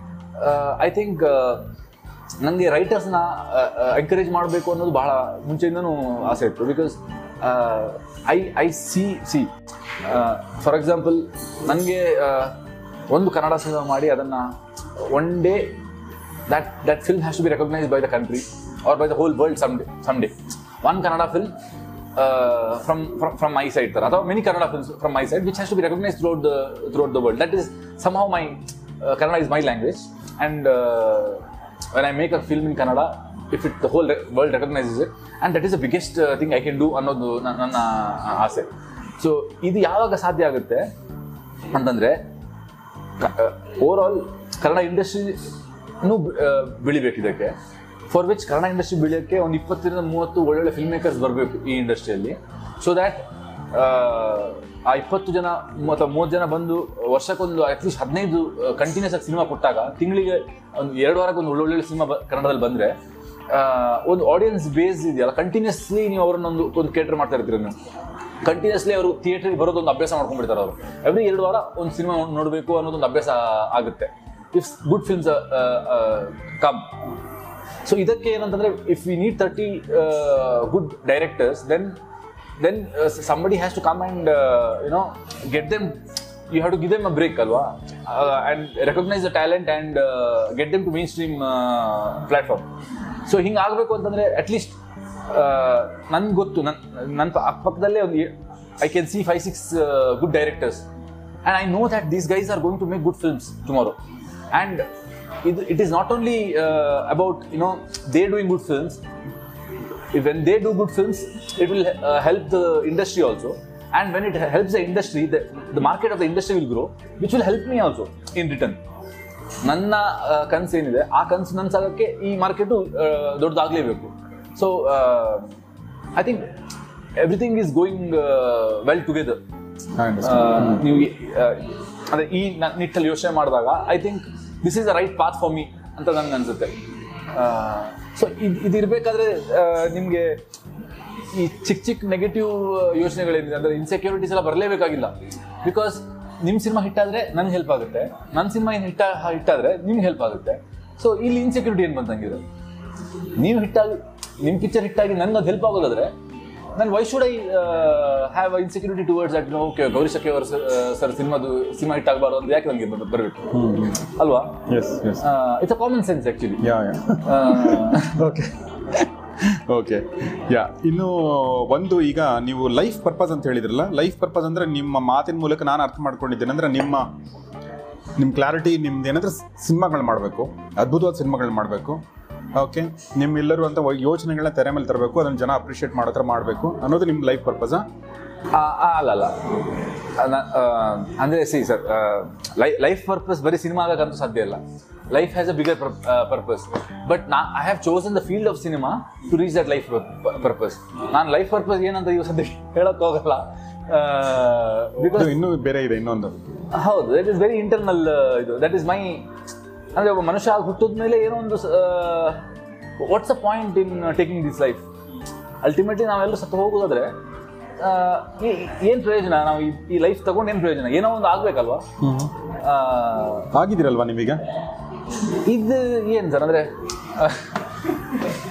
I think ನನಗೆ ರೈಟರ್ಸ್ನ encourage ಮಾಡಬೇಕು ಅನ್ನೋದು ಬಹಳ ಮುಂಚೆಯಿಂದನೂ ಆಸೆ ಇತ್ತು. Because I I see see for example ನನಗೆ ಒಂದು ಕನ್ನಡ ಸಿನಿಮಾ ಮಾಡಿ ಅದನ್ನು one day that that film has to be recognise by the country or by the whole world some day some day one Kannada film from from my side ಥರ ಅಥವಾ many Kannada films from my side which has to be recognise throughout the throughout the world that is somehow my Kannada is my language and when I make a film in Kannada if it the whole world recognises it and that is a biggest thing I can do ಅನ್ನೋದು ನನ್ನ ನನ್ನ ಆಸೆ. So ಇದು ಯಾವಾಗ ಸಾಧ್ಯ ಆಗುತ್ತೆ? ಅಂತಂದ್ರೆ over all Kannada ಇಂಡಸ್ಟ್ರಿನೂ ಬೆಳಿಬೇಕು ಇದಕ್ಕೆ. ಫಾರ್ ವಿಚ್ ಕನ್ನಡ ಇಂಡಸ್ಟ್ರಿ ಬೆಳೆಯೋಕ್ಕೆ ಒಂದು ಇಪ್ಪತ್ತರಿಂದ ಮೂವತ್ತು ಒಳ್ಳೊಳ್ಳೆ ಫಿಲ್ಮ್ ಮೇಕರ್ಸ್ ಬರಬೇಕು ಈ ಇಂಡಸ್ಟ್ರಿಯಲ್ಲಿ ಸೊ ದ್ಯಾಟ್ ಆ ಇಪ್ಪತ್ತು ಜನ ಅಥವಾ ಮೂವತ್ತು ಜನ ಬಂದು ವರ್ಷಕ್ಕೊಂದು ಅಟ್ಲೀಸ್ಟ್ ಹದಿನೈದು ಕಂಟಿನ್ಯೂಸ್ ಆಗಿ ಸಿನಿಮಾ ಕೊಟ್ಟಾಗ, ತಿಂಗಳಿಗೆ ಒಂದು ಎರಡು ವಾರಕ್ಕೆ ಒಂದು ಒಳ್ಳೊಳ್ಳೆ ಸಿನಿಮಾ ಕನ್ನಡದಲ್ಲಿ ಬಂದರೆ ಒಂದು ಆಡಿಯನ್ಸ್ ಬೇಸ್ ಇದೆಯಲ್ಲ ಕಂಟಿನ್ಯೂಸ್ಲಿ ನೀವು ಅವರನ್ನೊಂದು, ಒಂದು ಕೇಟರ್ ಮಾಡ್ತಾ ಇರ್ತೀರ ಕಂಟಿನ್ಯೂಸ್ಲಿ ಅವರು ಥಿಯೇಟ್ರಿಗೆ ಬರೋದೊಂದು ಅಭ್ಯಾಸ ಮಾಡ್ಕೊಂಡ್ಬಿಡ್ತಾರೆ ಅವರು. ಎವ್ರಿ ಎರಡು ವಾರ ಒಂದು ಸಿನಿಮಾ ನೋಡಬೇಕು ಅನ್ನೋದೊಂದು ಅಭ್ಯಾಸ ಆಗುತ್ತೆ. If good films come so ಇದಕ್ಕೆ ಏನಂತಂದ್ರೆ if we need thirty good directors then then somebody has to come and you know get them you have to give them a break ಅಲ್ವಾ? And recognise the talent and get them to mainstream platform so ಹಿಂಗೆ ಆಗಬೇಕು ಅಂತಂದರೆ at least ನನ್ಗೆ ಗೊತ್ತು ನನ್ನ ನನ್ನ ಅಕ್ಕಪಕ್ಕದಲ್ಲೇ ಒಂದು I can see five six good directors and I know that these guys are going to make good films tomorrow and ಇದು it is not only about you know they doing good films when they do good films it will help help the industry also. And when it helps the industry, the, of the industry will grow, which will help me also in return. ನನ್ನ ಕನಸು ಏನಿದೆ ಆ ಕನಸು ನನ್ಸಾಗಕ್ಕೆ ಈ market ದೊಡ್ಡದಾಗಲೇಬೇಕು. So I think everything is going well together ನೀವು ಅದೇ ಈ ನಿಟ್ಟಲ್ಲಿ ಯೋಚನೆ ಮಾಡಿದಾಗ I think this is the right path for me ಅಂತ ನನ್ಗೆ ಅನ್ಸುತ್ತೆ. ಸೊ ಇದು ಇದಿರಬೇಕಾದ್ರೆ ನಿಮಗೆ ಈ ಚಿಕ್ಕ ಚಿಕ್ಕ ನೆಗೆಟಿವ್ ಯೋಚನೆಗಳೇನಿದೆ ಅಂದರೆ ಇನ್ಸೆಕ್ಯೂರಿಟೀಸ್ ಎಲ್ಲ ಬರಲೇಬೇಕಾಗಿಲ್ಲ. ಬಿಕಾಸ್ ನಿಮ್ಮ ಸಿನಿಮಾ ಹಿಟ್ ಆದರೆ ನನ್ಗೆ ಹೆಲ್ಪ್ ಆಗುತ್ತೆ. ನನ್ನ ಸಿನಿಮಾ ಏನು ಹಿಟ್ ಹಿಟ್ ಆದರೆ ನಿಮ್ಗೆ ಹೆಲ್ಪ್ ಆಗುತ್ತೆ. ಸೊ ಇಲ್ಲಿ ಇನ್ಸೆಕ್ಯೂರಿಟಿ ಏನು ಬಂದಂಗಿದೆ? ನೀವು ಹಿಟ್ಟಾಗಿ ನಿಮ್ಮ ಪಿಕ್ಚರ್ ಹಿಟ್ ಆಗಿ ಅದು ಹೆಲ್ಪ್ ಆಗೋದಾದ್ರೆ ನಾನು why should I have insecurity towards that okay Gauri Shetty ಅವರ ಸರ್ ಸಿನಿಮಾದು ಸಿನಿಮಾ ಹಿಟ್ ಆಗಬಾರ್ದು ಅಂತ ಯಾಕೆ ನನಗೆ ಬರಬೇಕು? ಅಲ್ವಾ? Yes yes it's a common sense actually yeah yeah okay okay yeah ಇನ್ನು ಒಂದು ಈಗ ನೀವು ಲೈಫ್ ಪರ್ಪಸ್ ಅಂತ ಹೇಳಿದ್ರಲ್ಲ ಲೈಫ್ ಪರ್ಪಸ್ ಅಂದ್ರೆ ನಿಮ್ಮ ಮಾತಿನ ಮೂಲಕ ನಾನು ಅರ್ಥ ಮಾಡ್ಕೊಂಡಿದ್ದೇನೆ ಅಂದ್ರೆ ನಿಮ್ಮ ನಿಮ್ಮ ಕ್ಲಾರಿಟಿ ನಿಮ್ದು ಏನಂದ್ರೆ ಸಿನಿಮಾಗಳು ಮಾಡಬೇಕು ಅದ್ಭುತವಾದ ಸಿನಿಮಾಗಳು ಮಾಡಬೇಕು ಓಕೆ. ನಿಮ್ಮೆಲ್ಲರೂ ಅಂತ ಯೋಚನೆಗಳನ್ನ ತೆರೆ ಮೇಲೆ ತರಬೇಕು ಅದನ್ನು ಜನ ಅಪ್ರಿಷಿಯೇಟ್ ಮಾಡೋ ಥರ ಮಾಡಬೇಕು ಅನ್ನೋದು ನಿಮ್ಮ ಲೈಫ್ ಪರ್ಪಸಾ ಅಲ್ಲ ಅಂದರೆ ಸಿ ಸರ್ ಲೈಫ್ ಪರ್ಪಸ್ ಬರೀ ಸಿನಿಮಾ ಆಗಕ್ಕಂತೂ ಸಾಧ್ಯ ಇಲ್ಲ. Life has a bigger purpose but ನಾ I have chosen the field of cinema to reach that life purpose ನಾನು ಲೈಫ್ ಪರ್ಪಸ್ ಏನಂತ ಇವಾಗ ಸದ್ಯ ಹೇಳಕ್ ಹೋಗಲ್ಲ. ಬಿಕಾಸ್ ಇನ್ನೂ ಬೇರೆ ಇದೆ ಇನ್ನೊಂದು. ಹೌದು ದಟ್ ಇಸ್ ವೆರಿ ಇಂಟರ್ನಲ್ ಇದು. ದಟ್ ಇಸ್ ಮೈ ಅಂದರೆ ಒಬ್ಬ ಮನುಷ್ಯ ಆಗಿ ಹುಟ್ಟಿದ ಮೇಲೆ ಏನೋ ಒಂದು what's a point in taking this life ultimately ನಾವೆಲ್ಲರೂ ಸತ್ತು ಹೋಗೋದಾದ್ರೆ ಏನು ಪ್ರಯೋಜನ? ನಾವು ಈ- ಲೈಫ್ ತಗೊಂಡು ಏನ್ ಪ್ರಯೋಜನ? ಏನೋ ಒಂದು ಆಗ್ಬೇಕಲ್ವಾ? ಆಗಿದಿರಲ್ವಾ ಆಗಿದ್ದೀರಲ್ವಾ ನೀವೀಗ ಇದು ಏನು ಸರ್ ಅಂದ್ರೆ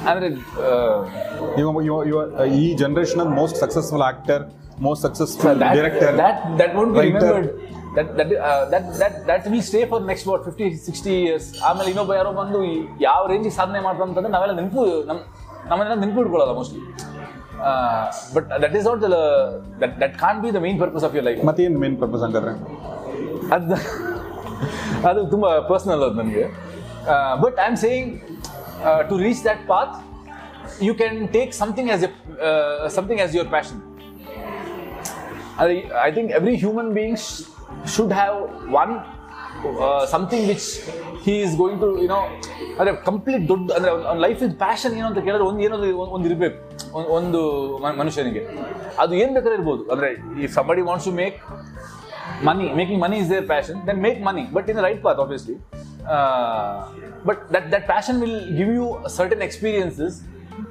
ಅಂದ್ರೆ ಈ generation most successful actor most successful director that that won't be writer. Remembered that that uh, that that that will stay for next what 50 60 years. ಆಮೇಲೆ ಇನ್ನೊಬ್ಬ ಯಾರೋ ಬಂದು ಈ ಯಾವ ರೇಂಜಿಗೆ ಸಾಧನೆ ಮಾಡ್ತಾರೆ ಅಂತಂದ್ರೆ ನಾವೆಲ್ಲ ನೆನಪು ನಮ್ ನಮ್ಮನ್ನೆಲ್ಲ ನೆನಪು ಇಟ್ಕೊಳ್ಳಲ್ಲ mostly but that is not that that can be the main purpose of your life ಮತ್ತೇನು ಮೇನ್ ಪರ್ಪಸ್ ಹಂಗಾದ್ರೆ? ಅದು ಅದು ತುಂಬ ಪರ್ಸ್ನಲ್ ಅದು ನನಗೆ. But I am saying to reach that path you can take something as a something as your passion I think every human being sh- should have one uh, something which he is going to you know ಅಂದರೆ complete ದೊಡ್ಡ ಅಂದರೆ ಅವ್ನ life is passion ಏನು ಅಂತ ಕೇಳಿದ್ರೆ ಒಂದು ಏನೋ ಒಂದು ಇರಬೇಕು ಒಂದು ಮನುಷ್ಯನಿಗೆ ಅದು ಏನು ಬೇಕಾದ್ರೆ ಇರ್ಬೋದು ಅಂದರೆ ಈ money making money is their passion then make money but in the right path obviously uh, but that that passion will give you certain experiences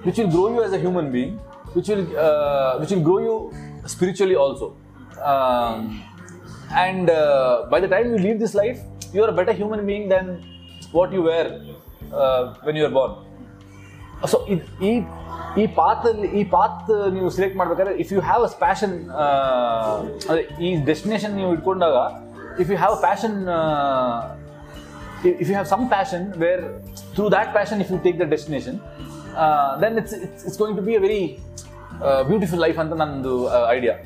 which will grow you as a human being which will uh, which will grow you spiritually also um, and uh, by the time you leave this life you are a better human being than what you were when you are born so ಈ ಈ ಪಾತಲ್ಲಿ ಈ path ನೀವು select ಮಾಡ್ಬೇಕಾದ್ರೆ if you have a passion ಅದೇ ಈ destination ನೀವು ಇಟ್ಕೊಂಡಾಗ if you have passion if you have some passion where through that passion if you take the destination then it's it's it's going to be a very beautiful life ಅಂತ ನಂದು idea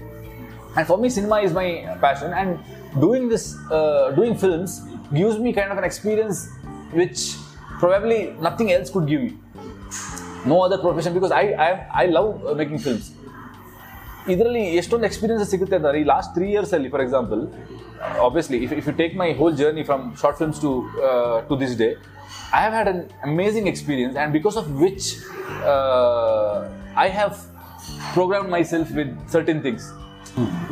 And for me, cinema is my passion, and doing this, uh, doing films gives me kind of an experience which probably nothing else could give me. No other profession because I I, I love uh, making films. ಇದರಲ್ಲಿ ಎಷ್ಟೊಂದು experience ಸಿಗುತ್ತೆ ಅಂದರೆ ಈ last three ಇಯರ್ಸಲ್ಲಿ for example obviously if if you take my whole journey from short films to to this day I have had an amazing experience and because of which I have program myself with certain things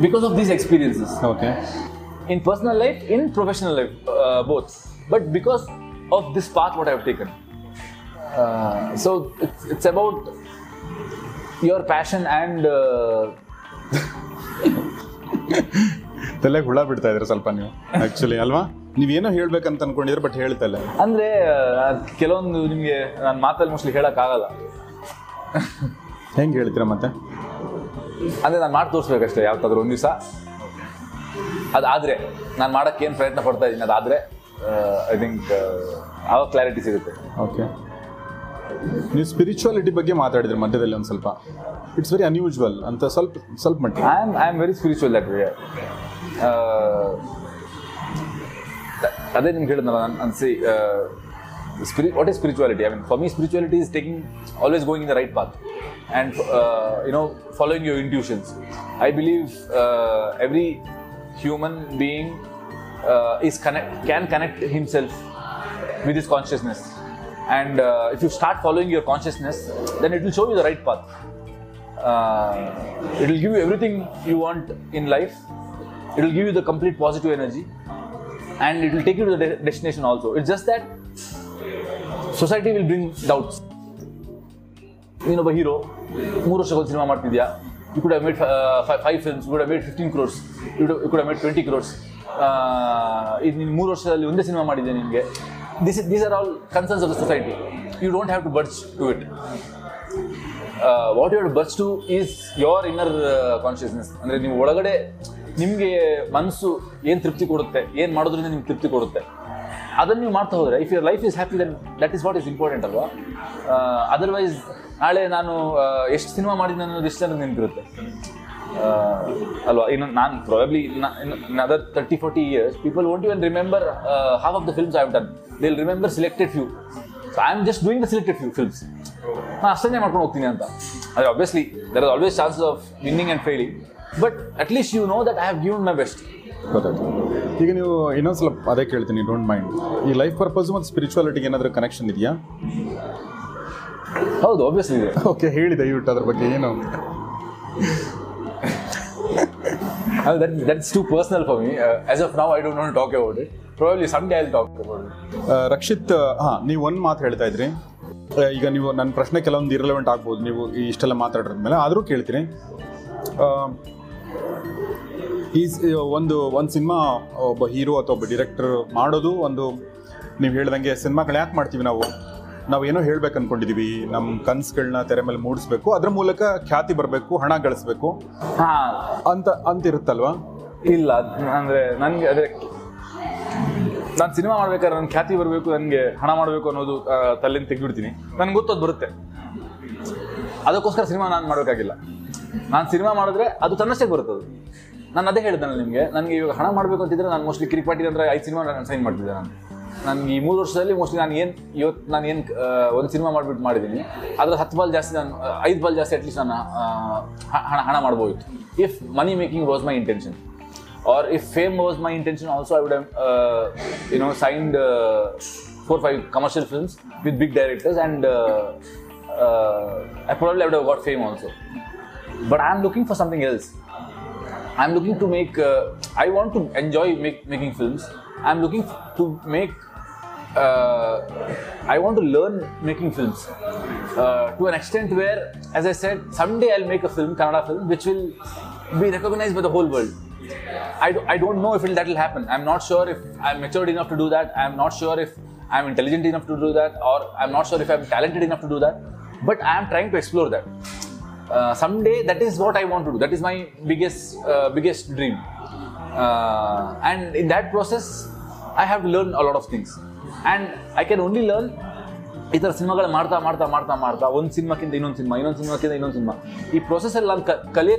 because of these experiences. Okay. in personal life, in professional life, uh, both. But because of this path, what I have taken. Uh, so it's, it's about your passion and ತಲೆ ತಲೆಗೆ ಹುಳ ಬಿಡ್ತಾ ಇದ್ರೆ ಸ್ವಲ್ಪ ನೀವು actually ಅಲ್ವಾ ನೀವೇನೋ ಹೇಳ್ಬೇಕಂತ ಅನ್ಕೊಂಡಿದ್ರೆ ಬಟ್ ಹೇಳ್ತಲ್ಲ ಅಂದ್ರೆ ಕೆಲವೊಂದು ನಿಮಗೆ ನಾನು ಮಾತಲ್ಲಿ ಮೋಸ್ಟ್ಲಿ ಹೇಳಕ್ಕಾಗಲ್ಲ ಹೆಂಗೆ ಹೇಳ್ತೀರಾ ಮತ್ತೆ ಅಂದ್ರೆ ನಾನು ಮಾಡಿ ತೋರಿಸ್ಬೇಕಷ್ಟೇ ಯಾವತ್ತಾದ್ರು ಒಂದು ದಿವಸ. ಅದಾದ್ರೆ ನಾನು ಮಾಡಕ್ಕೆ ಏನು ಪ್ರಯತ್ನ ಪಡ್ತಾ ಇದ್ದೀನಿ ಅದಾದ್ರೆ ಐ ಥಿಂಕ್ ಆವಾಗ ಕ್ಲಾರಿಟಿ ಸಿಗುತ್ತೆ. ಓಕೆ ನೀವು ಸ್ಪಿರಿಚುವಾಲಿಟಿ ಬಗ್ಗೆ ಮಾತಾಡಿದ್ರೆ ಮಧ್ಯದಲ್ಲಿ ಒಂದು ಸ್ವಲ್ಪ. ಇಟ್ಸ್ ವೆರಿ ಅನ್ಯೂಜುವಲ್ ಅಂತ ಸ್ವಲ್ಪ ಸ್ವಲ್ಪ ಮಟ್ಟಿಗೆ. I am I am very spiritual that way ಅದೇ ನಿಮ್ಗೆ ಹೇಳಿದ್ನಲ್ಲ ನಾನು ಅನ್ಸಿ Spirit, what is spirituality? I mean, for me, spirituality is taking always going in the right path, and uh, you know, following your intuitions. I believe uh, every human being uh, is connect can connect himself with his consciousness, and uh, if you start following your consciousness, then it will show you the right path. Uh, it will give you everything you want in life. It will give you the complete positive energy, and it will take you to the de- destination also. It's just that society will bring doubts ನೀನೊಬ್ಬ hero ಮೂರು ವರ್ಷಕ್ಕೊಂದು cinema ಮಾಡ್ತಿದ್ಯಾ? You could made five films could made fifteen crores you could made twenty crores ಇದು ನೀನು ಮೂರು ವರ್ಷದಲ್ಲಿ ಒಂದೇ cinema ಮಾಡಿದ್ದೆ ನಿನಗೆ? This these are all concerns of the society you don't have to budge to it what you budge to is your inner consciousness ಅಂದರೆ ನೀವು ಒಳಗಡೆ ನಿಮಗೆ ಮನಸ್ಸು ಏನು ತೃಪ್ತಿ ಕೊಡುತ್ತೆ, ಏನು ಮಾಡೋದ್ರಿಂದ ನಿಮ್ಗೆ ತೃಪ್ತಿ ಕೊಡುತ್ತೆ. ಅದನ್ನು ನೀವು ಮಾಡ್ತಾ ಹೋದರೆ if your life is happy then that is what is important ಅಲ್ವಾ? ಅದರ್ವೈಸ್ ನಾಳೆ ನಾನು ಎಷ್ಟು ಸಿನಿಮಾ ಮಾಡಿದ್ದೀನಿ ಅನ್ನೋದು ಎಷ್ಟು ಜನಕ್ಕೆ ನೆನಪಿರುತ್ತೆ. ಅಲ್ವಾ? ಇನ್ನು ನಾನು probably in other thirty forty years people won't even remember half of the films I done they will remember selected few so I am just doing the selected few films ನಾನು ಅಷ್ಟನ್ನೇ ಮಾಡ್ಕೊಂಡು ಹೋಗ್ತೀನಿ ಅಂತ. ಅದೇ obviously there are always chances of winning and failing but at least you know that I have given my best ಗೊತ್ತಾಯ್ತು. ಈಗ ನೀವು ಇನ್ನೊಂದು ಸ್ವಲ್ಪ ಅದೇ ಕೇಳ್ತೀನಿ ಡೋಂಟ್ ಮೈಂಡ್ ಈ ಲೈಫ್ ಪರ್ಪಸ್ ಮತ್ತು ಸ್ಪಿರಿಚುವಾಲಿಟಿಗೆ ಏನಾದರೂ ಕನೆಕ್ಷನ್ ಇದೆಯಾ? ಹೌದು ಆಬ್ವಿಯಸ್ಲಿ ಇದೆ. ಓಕೆ ಹೇಳಿ ದಯವಿಟ್ಟು ಅದ್ರ ಬಗ್ಗೆ ಏನು? Uh, that, that's too personal for me. Uh, of of now, I don't want to talk about it. Probably someday I'll talk about it. ಆ, ರಕ್ಷಿತ್ ಹಾಂ ನೀವು ಒಂದು ಮಾತು ಹೇಳ್ತಾ ಇದ್ರಿ. ಆ, ಈಗ ನೀವು ನನ್ನ ಪ್ರಶ್ನೆ ಕೆಲವೊಂದು ಇರಲೆವೆಂಟ್ ಆಗ್ಬೋದು ನೀವು ಈ ಇಷ್ಟೆಲ್ಲ ಮಾತಾಡಿದ್ಮೇಲೆ ಆದರೂ ಕೇಳ್ತೀನಿ. ಆ, ಈ ಒಂದು ಒಂದು ಸಿನಿಮಾ ಒಬ್ಬ ಹೀರೋ ಅಥವಾ ಒಬ್ಬ ಡಿರೆಕ್ಟರ್ ಮಾಡೋದು ಒಂದು ನೀವು ಹೇಳ್ದಂಗೆ ಸಿನಿಮಾಗಳು ಯಾಕೆ ಮಾಡ್ತೀವಿ ನಾವು? ನಾವು ಏನೋ ಹೇಳ್ಬೇಕು ಅನ್ಕೊಂಡಿದೀವಿ. ನಮ್ಮ ಕನ್ಸುಗಳನ್ನ ತೆರೆ ಮೇಲೆ ಮೂಡಿಸ್ಬೇಕು. ಅದ್ರ ಮೂಲಕ ಖ್ಯಾತಿ ಬರಬೇಕು ಹಣ ಗಳಿಸ್ಬೇಕು. ಹಾ. ಅಂತ ಅಂತ ಇರುತ್ತಲ್ವಾ? ಇಲ್ಲ ಅಂದ್ರೆ ನನಗೆ ಅದೇ ನಾನು ಸಿನಿಮಾ ಮಾಡ್ಬೇಕಾದ್ರೆ ನನ್ನ ಖ್ಯಾತಿ ಬರಬೇಕು ನನಗೆ ಹಣ ಮಾಡಬೇಕು ಅನ್ನೋದು ತಲೆಯಿಂದ ತೆಗೆದ್ಬಿಡ್ತೀನಿ. ನನ್ಗೆ ಗೊತ್ತದು ಬರುತ್ತೆ. ಅದಕ್ಕೋಸ್ಕರ ಸಿನಿಮಾ ನಾನು ಮಾಡಬೇಕಾಗಿಲ್ಲ. ನಾನು ಸಿನಿಮಾ ಮಾಡಿದ್ರೆ ಅದು ತನ್ನಷ್ಟೇ ಬರುತ್ತೆ ಅದು ನಾನು ಅದೇ ಹೇಳ್ತಾನೆ ನಿಮಗೆ, ನನಗೆ ಇವಾಗ ಹಣ ಮಾಡಬೇಕು ಅಂತಿದ್ರೆ ನಾನು ಮೋಸ್ಟ್ಲಿ ಕಿರಿಕ್ಪಾಟಿ ಅಂದರೆ ಐದು ಸಿನಿಮಾ ನಾನು ಸೈನ್ ಮಾಡ್ತಿದ್ದೆ ನಾನು. ನನಗೆ ಈ ಮೂರು ವರ್ಷದಲ್ಲಿ ಮೋಸ್ಟ್ಲಿ ನಾನು ಏನು ಇವತ್ತು ನಾನು ಏನು ಒಂದು ಸಿನಿಮಾ ಮಾಡಿಬಿಟ್ಟು ಮಾಡಿದ್ದೀನಿ ಅದ್ರ ಹತ್ತು ಬಾಲ್ ಜಾಸ್ತಿ ನಾನು ಐದು ಬಾಲ್ ಜಾಸ್ತಿ ಅಟ್ಲೀಸ್ಟ್ ನಾನು ಹಣ ಹಣ ಮಾಡ್ಬೋದಿತ್ತು. If money making was my intention or if fame was my intention also I would you know signed four five commercial films with big directors and I probably I would got fame also but I am looking for something but I'm looking to make. Uh, I want to enjoy make, making films. I'm looking to make. Uh, I want to learn making films uh, to an extent where, as I said, someday I'll make a film, Canada film, which will be recognized by the whole world. i don't know if that will happen. I'm not sure if I'm matured enough to do that. I'm not sure if I'm intelligent enough to do that, or I'm not sure if I'm talented enough to do that. But I am trying to explore that. Explore that is what I want to do that is my biggest biggest dream and in that process I have learn a lot of things and I can only learn ಈ ಥರ ಸಿನಿಮಾಗಳು ಮಾಡ್ತಾ ಮಾಡ್ತಾ ಮಾಡ್ತಾ ಮಾಡ್ತಾ, ಒಂದು ಸಿನಿಮಾಕ್ಕಿಂತ ಇನ್ನೊಂದು cinema, ಇನ್ನೊಂದು ಸಿನಿಮಾಕ್ಕಿಂತ ಇನ್ನೊಂದು ಸಿನಿಮಾ. ಈ ಪ್ರೊಸೆಸಲ್ಲಿ ನಾನು ಕಲಿಯ,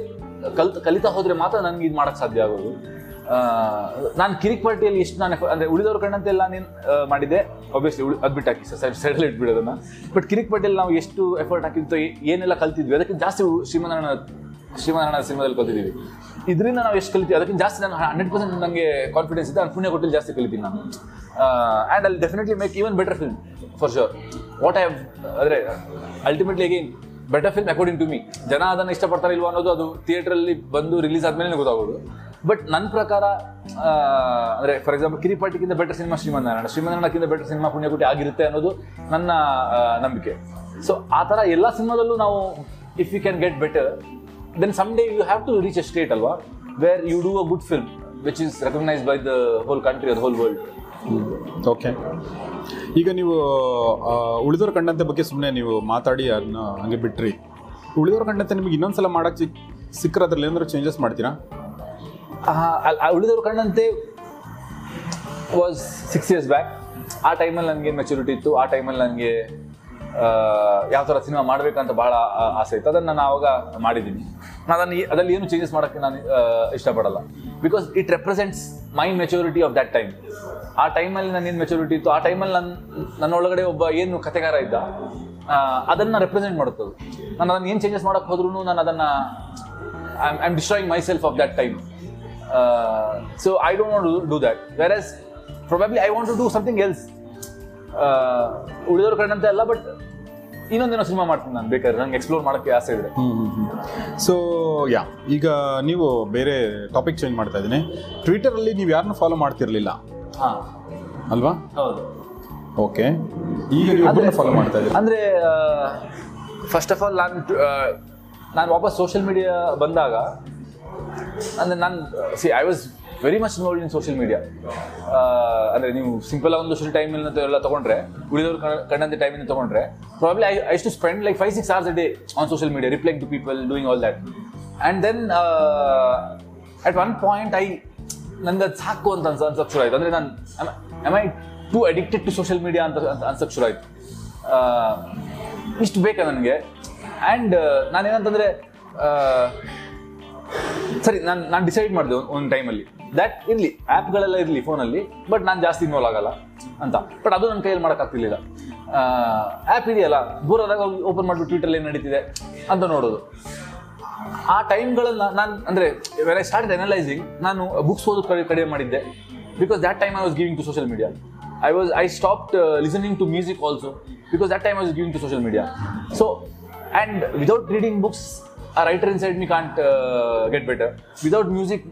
ಕಲ್, ಕಲಿತಾ ಹೋದರೆ ಮಾತ್ರ ನನಗೆ ಇದು ಮಾಡೋಕ್ಕೆ ಸಾಧ್ಯ ಆಗೋದು. ನಾನು ಕಿರಿಕ್ ಪಾರ್ಟಿಯಲ್ಲಿ ಎಷ್ಟು ನಾನು ಅಂದ್ರೆ ಉಳಿದವ್ರ ಕಣ್ಣಂತೆಲ್ಲ ನೀನು ಮಾಡಿದ್ದೆ. ಒಬ್ವಿಯಸ್ಲಿ ಅದು ಬಿಟ್ಟು ಹಾಕಿ ಸೈಡ್ ಸೈಡಲ್ಲಿ ಇಟ್ಬಿಡೋದನ್ನ ಬಟ್ ಕಿರಿಕ್ ಪಾರ್ಟಿಯಲ್ಲಿ ನಾವು ಎಷ್ಟು ಎಫರ್ಟ್ ಹಾಕಿದ್ದು ಏನೆಲ್ಲ ಕಲ್ತಿದ್ವಿ? ಅದಕ್ಕೆ ಜಾಸ್ತಿ ಶ್ರೀಮನಾರಾಯಣ ಶ್ರೀಮನಾರಾಯಣ ಸಿನಿಮಾದಲ್ಲಿ ಕಲ್ತಿದ್ದೀವಿ. ಇದರಿಂದ ನಾವು ಎಷ್ಟು ಕಲಿತೀವಿ ಅದಕ್ಕಿಂತ ಜಾಸ್ತಿ ನಾನು ಹಂಡ್ರೆಡ್ ಪರ್ಸೆಂಟ್ ನನಗೆ ಕಾನ್ಫಿಡೆನ್ಸ್ ಇದೆ ನಾನು ಪುಣ್ಯ ಕೊಟ್ಟಲ್ಲಿ ಜಾಸ್ತಿ ಕಲಿತೀನಿ ನಾನು. ಆ್ಯಂಡ್ ಅಲ್ಲಿ definitely make even better film for sure what I ಅಂದರೆ ultimately again better film according to me ಜನ ಅದನ್ನು ಇಷ್ಟಪಡ್ತಾರೆ ಇಲ್ವಾ ಅನ್ನೋದು ಅದು ಥಿಯೇಟ್ರಲ್ಲಿ ಬಂದು ರಿಲೀಸ್ ಆದಮೇಲೆ ಗೊತ್ತಾಗೋದು. ಬಟ್ ನನ್ನ ಪ್ರಕಾರ ಅಂದರೆ ಫಾರ್ ಎಕ್ಸಾಂಪಲ್ ಕಿರಿಪಾಟಿಗಿಂತ ಬೆಟರ್ ಸಿನಿಮಾ ಶ್ರೀಮಂತನಾರಾಯಣ. ಶ್ರೀಮಂತನಾರಾಯಣಕ್ಕಿಂತ ಬೆಟರ್ ಸಿನಿಮಾ ಪುಣ್ಯಕೋಟಿ ಆಗಿರುತ್ತೆ ಅನ್ನೋದು ನನ್ನ ನಂಬಿಕೆ. ಸೊ ಆ ಥರ ಎಲ್ಲ ಸಿನಿಮಾದಲ್ಲೂ ನಾವು if you can get better then some day you have to reach a state ಅಲ್ವಾ where you do a good film which is recognise by the whole country or whole world okay ಈಗ ನೀವು ಉಳಿದೋರ ಕಂಡಂತೆ ಬಗ್ಗೆ ಸುಮ್ಮನೆ ನೀವು ಮಾತಾಡಿ ಅದನ್ನ ಹಂಗೆ ಬಿಟ್ರಿ. ಉಳಿದೋರ ಕಂಡಂತೆ ನಿಮಗೆ ಇನ್ನೊಂದ್ಸಲ ಮಾಡಕ್ಕೆ ಸಿಕ್ ಸಿಕ್ಕರೆ ಅದ್ರಲ್ಲಿ ಏನಾದ್ರು ಚೇಂಜಸ್ ಮಾಡ್ತೀರಾ? ಉಳಿದವರು ಕಂಡಂತೆ ವಾಸ್ ಸಿಕ್ಸ್ ಇಯರ್ಸ್ ಬ್ಯಾಕ್ ಆ ಟೈಮಲ್ಲಿ ನನಗೆ ಮೆಚುರಿಟಿ ಇತ್ತು. ಆ ಟೈಮಲ್ಲಿ ನನಗೆ ಯಾವ ಥರ ಸಿನಿಮಾ ಮಾಡಬೇಕಂತ ಭಾಳ ಆಸೆ ಇತ್ತು. ಅದನ್ನು ನಾನು ಆವಾಗ ಮಾಡಿದ್ದೀನಿ. ನಾನು ಅದನ್ನು ಅದರಲ್ಲಿ ಏನು ಚೇಂಜಸ್ ಮಾಡೋಕ್ಕೆ ನಾನು ಇಷ್ಟಪಡಲ್ಲ. Because it represents my maturity of that time ಆ ಟೈಮಲ್ಲಿ ನಾನು ಏನು ಮೆಚುರಿಟಿ ಇತ್ತು? ಆ ಟೈಮಲ್ಲಿ ನನ್ನ ನನ್ನೊಳಗಡೆ ಒಬ್ಬ ಏನು ಕಥೆಗಾರ ಇದ್ದ ಅದನ್ನು ರೆಪ್ರೆಸೆಂಟ್ ಮಾಡುತ್ತದೆ. ನಾನು ಅದನ್ನು ಏನು ಚೇಂಜಸ್ ಮಾಡೋಕ್ಕೆ ಹೋದ್ರೂ ನಾನು ಅದನ್ನು I am destroying myself of that time so I don't want to do whereas probably I want to do something else ಉಳಿದವ್ರ ಕಂಡಂತೆ ಅಲ್ಲ ಬಟ್ ಇನ್ನೊಂದೇನೋ ಸಿನಿಮಾ ಮಾಡ್ತೀನಿ ನಾನು ಬೇಕಾದ್ರೆ. ನಂಗೆ ಎಕ್ಸ್ಪ್ಲೋರ್ ಮಾಡೋಕ್ಕೆ ಆಸೆ ಇದೆ ಸೊ ಯಾ ಈಗ ನೀವು ಬೇರೆ ಟಾಪಿಕ್ ಚೇಂಜ್ ಮಾಡ್ತಾ ಇದ್ದೀನಿ. ಟ್ವಿಟರಲ್ಲಿ ನೀವು ಯಾರನ್ನ ಫಾಲೋ ಮಾಡ್ತಿರಲಿಲ್ಲ. ಹಾಂ. ಅಲ್ವಾ? ಹೌದು. ಓಕೆ ಈಗ ನೀವು ಫಾಲೋ ಮಾಡ್ತಾ ಇದ್ದೀರಿ? ಅಂದರೆ ಫಸ್ಟ್ ಆಫ್ ಆಲ್ ನಾನು ನಾನು ವಾಪಸ್ ಸೋಷಿಯಲ್ ಮೀಡಿಯಾ ಬಂದಾಗ ಅಂದರೆ ನಾನು see I was very much involved in social media ಅಂದರೆ ನೀವು ಸಿಂಪಲ್ ಒಂದು ಟೈಮ್ ಎಲ್ಲ ತಗೊಂಡ್ರೆ ಉಳಿದವರು ಕಂಡಂತೆ ಟೈಮಿಂದ ತಗೊಂಡ್ರೆ probably I I to spend like five six hours a day on social media replying to people doing all that and then at one point I ನನಗೆ ಅದು ಸಾಕು ಅಂತ ಅನ್ಸ ಅನ್ಸಕ್ಕೆ ಶುರು ಆಯಿತು. ಅಂದರೆ ನಾನು am I too addicted to social media ಅಂತ ಅನ್ಸಕ್ಕೆ ಶುರು ಆಯ್ತು. ಆ, ಇಷ್ಟು ಬೇಕಾ ನನಗೆ? ಆ್ಯಂಡ್ ನಾನೇನಂತಂದರೆ ಸರಿ, ನಾನು ನಾನು ಡಿಸೈಡ್ ಮಾಡಿದೆ ಒಂದು ಟೈಮಲ್ಲಿ ದ್ಯಾಟ್ ಇರಲಿ ಆ್ಯಪ್ಗಳೆಲ್ಲ ಇರಲಿ ಫೋನಲ್ಲಿ ಬಟ್ ನಾನು ಜಾಸ್ತಿ ಇನ್ವಾಲ್ವ್ ಆಗಲ್ಲ ಅಂತ. ಬಟ್ ಅದು ನನ್ನ ಕೈಯಲ್ಲಿ ಮಾಡೋಕ್ಕಾಗ್ತಿರ್ಲಿಲ್ಲ ಆ್ಯಪ್ ಇದೆಯಲ್ಲ, ದೂರದಾಗ ಓಪನ್ ಮಾಡಿಬಿಟ್ಟು ಟ್ವಿಟರ್ ಏನು ನಡೀತಿದೆ ಅಂತ ನೋಡೋದು. ಆ ಟೈಮ್ಗಳನ್ನ ನಾನು, ಅಂದರೆ ವೆರ್ ಐ ಸ್ಟಾರ್ಟ್ ಅನಲೈಸಿಂಗ್ ನಾನು ಬುಕ್ಸ್ ಓದೋದು ಕಡೆ ಕಡಿಮೆ ಮಾಡಿದ್ದೆ. Because that time I was giving to social media I was I stop listening to music also because that time I was giving to social media so and without reading books a writer inside me can't uh, get better. Without music,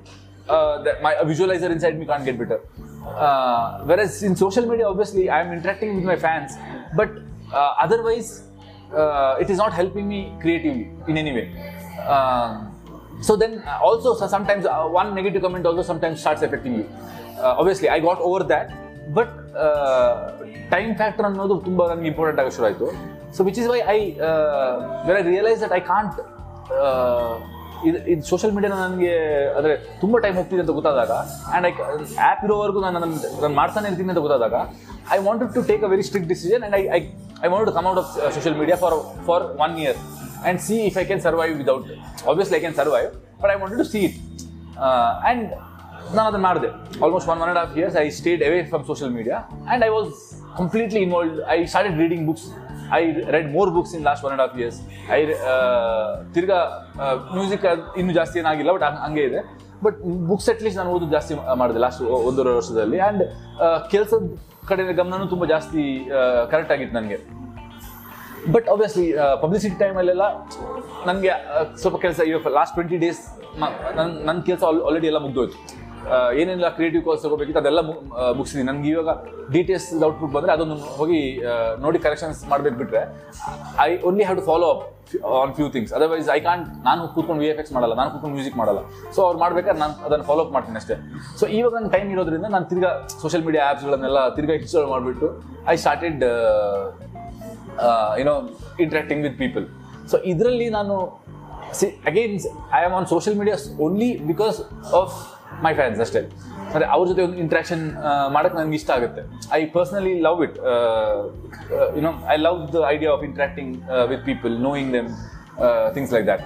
uh, that my a visualizer inside me can't get better. Uh, whereas in social media, obviously, I am interacting with my fans, but uh, otherwise, uh, it is not helping me creatively in any way. Uh, so then, uh, also so sometimes uh, one negative comment also sometimes starts affecting you. Uh, obviously, I got over that, but time factor ಅನ್ನೋದು ತುಂಬ ನನಗೆ important ಆಗಿ ಶುರು ಆಯಿತು so which is why I were I realise that I can't ಇದು ಇದು social media ನನಗೆ ಅಂದರೆ ತುಂಬ ಟೈಮ್ ಹೋಗ್ತಿದೆ ಅಂತ ಗೊತ್ತಾದಾಗ ಆ್ಯಂಡ್ ಐ ಆ್ಯಪ್ ಇರೋವರೆಗೂ ನಾನು ನನ್ನ, ನಾನು ಮಾಡ್ತಾನೆ ಇರ್ತೀನಿ ಅಂತ ಗೊತ್ತಾದಾಗ I wanted to take a very strict decision and I I I want to come out of social media for for one year and see if I can survive without obviously I can survive but I wanted to see it and ನಾನು ಅದನ್ನು ಮಾಡಿದೆ. Almost one one and half years I stayed away from social media and I was completely involved I started reading books I read more books in last one and half years I ತಿರ್ಗಾ music ಇನ್ನೂ ಜಾಸ್ತಿ ಏನಾಗಿಲ್ಲ but ಹಂಗೆ ಇದೆ. But books at least ನಾನು ಓದೋದು ಜಾಸ್ತಿ ಮಾಡಿದೆ ಲಾಸ್ಟ್ ಒಂದೂವರೆ ವರ್ಷದಲ್ಲಿ. ಆ್ಯಂಡ್ ಕೆಲಸದ ಕಡೆ ಗಮನನೂ ತುಂಬ ಜಾಸ್ತಿ ಕರೆಕ್ಟ್ ಆಗಿತ್ತು ನನಗೆ. ಬಟ್ ಆಬ್ವಿಯಸ್ಲಿ ಪಬ್ಲಿಸಿಟಿ ಟೈಮಲ್ಲೆಲ್ಲ ನನಗೆ ಸ್ವಲ್ಪ ಕೆಲಸ, ಇವಾಗ ಲಾಸ್ಟ್ ಟ್ವೆಂಟಿ ಡೇಸ್ ನನ್ನ ನನ್ನ ಕೆಲಸ ಆಲ್ರೆಡಿ ಎಲ್ಲ ಮುಗ್ದೋಯ್ತು. ಏನೆಲ್ಲ ಕ್ರಿಯೇಟಿವ್ ಕೋರ್ಸ್ ತಗೋಬೇಕಿತ್ತು ಅದೆಲ್ಲ ಮುಗಿಸಿದ್ದೀನಿ ನನಗೆ ಇವಾಗ ಡೀಟೇಲ್ಸ್ ಔಟ್ಪುಟ್ ಬಂದರೆ ಅದನ್ನು ಹೋಗಿ ನೋಡಿ ಕರೆಕ್ಷನ್ಸ್ ಮಾಡಬೇಕು ಬಿಟ್ರೆ I only have to follow up on few things otherwise I can't ನಾನು ಕೂತ್ಕೊಂಡು ವಿ ಎಫ್ ಎಕ್ಸ್ ಮಾಡಲ್ಲ, ನಾನು ಕೂತ್ಕೊಂಡು ಮ್ಯೂಸಿಕ್ ಮಾಡಲ್ಲ. ಸೊ ಅವ್ರು ಮಾಡ್ಬೇಕಾದ್ರೆ ನಾನು ಅದನ್ನು ಫಾಲೋ ಅಪ್ ಮಾಡ್ತೀನಿ ಅಷ್ಟೇ. ಸೊ ಇವಾಗ ನನ್ನ ಟೈಮ್ ಇರೋದ್ರಿಂದ ನಾನು ತಿರ್ಗಾ ಸೋಷಿಯಲ್ ಮೀಡಿಯಾ ಆ್ಯಪ್ಸ್ಗಳನ್ನೆಲ್ಲ ತಿರ್ಗಾ ಇನ್ಸ್ಟಾಲ್ ಮಾಡಿಬಿಟ್ಟು I started you know interacting with people so ಇದರಲ್ಲಿ ನಾನು see again I am on social media only because of my fans ಅಷ್ಟೇ ಅಂದರೆ ಅವ್ರ ಜೊತೆ ಒಂದು ಇಂಟ್ರಾಕ್ಷನ್ ಮಾಡೋಕ್ಕೆ ನನಗೆ ಇಷ್ಟ ಆಗುತ್ತೆ I personally love it you know I love the idea of interacting with people knowing them things like that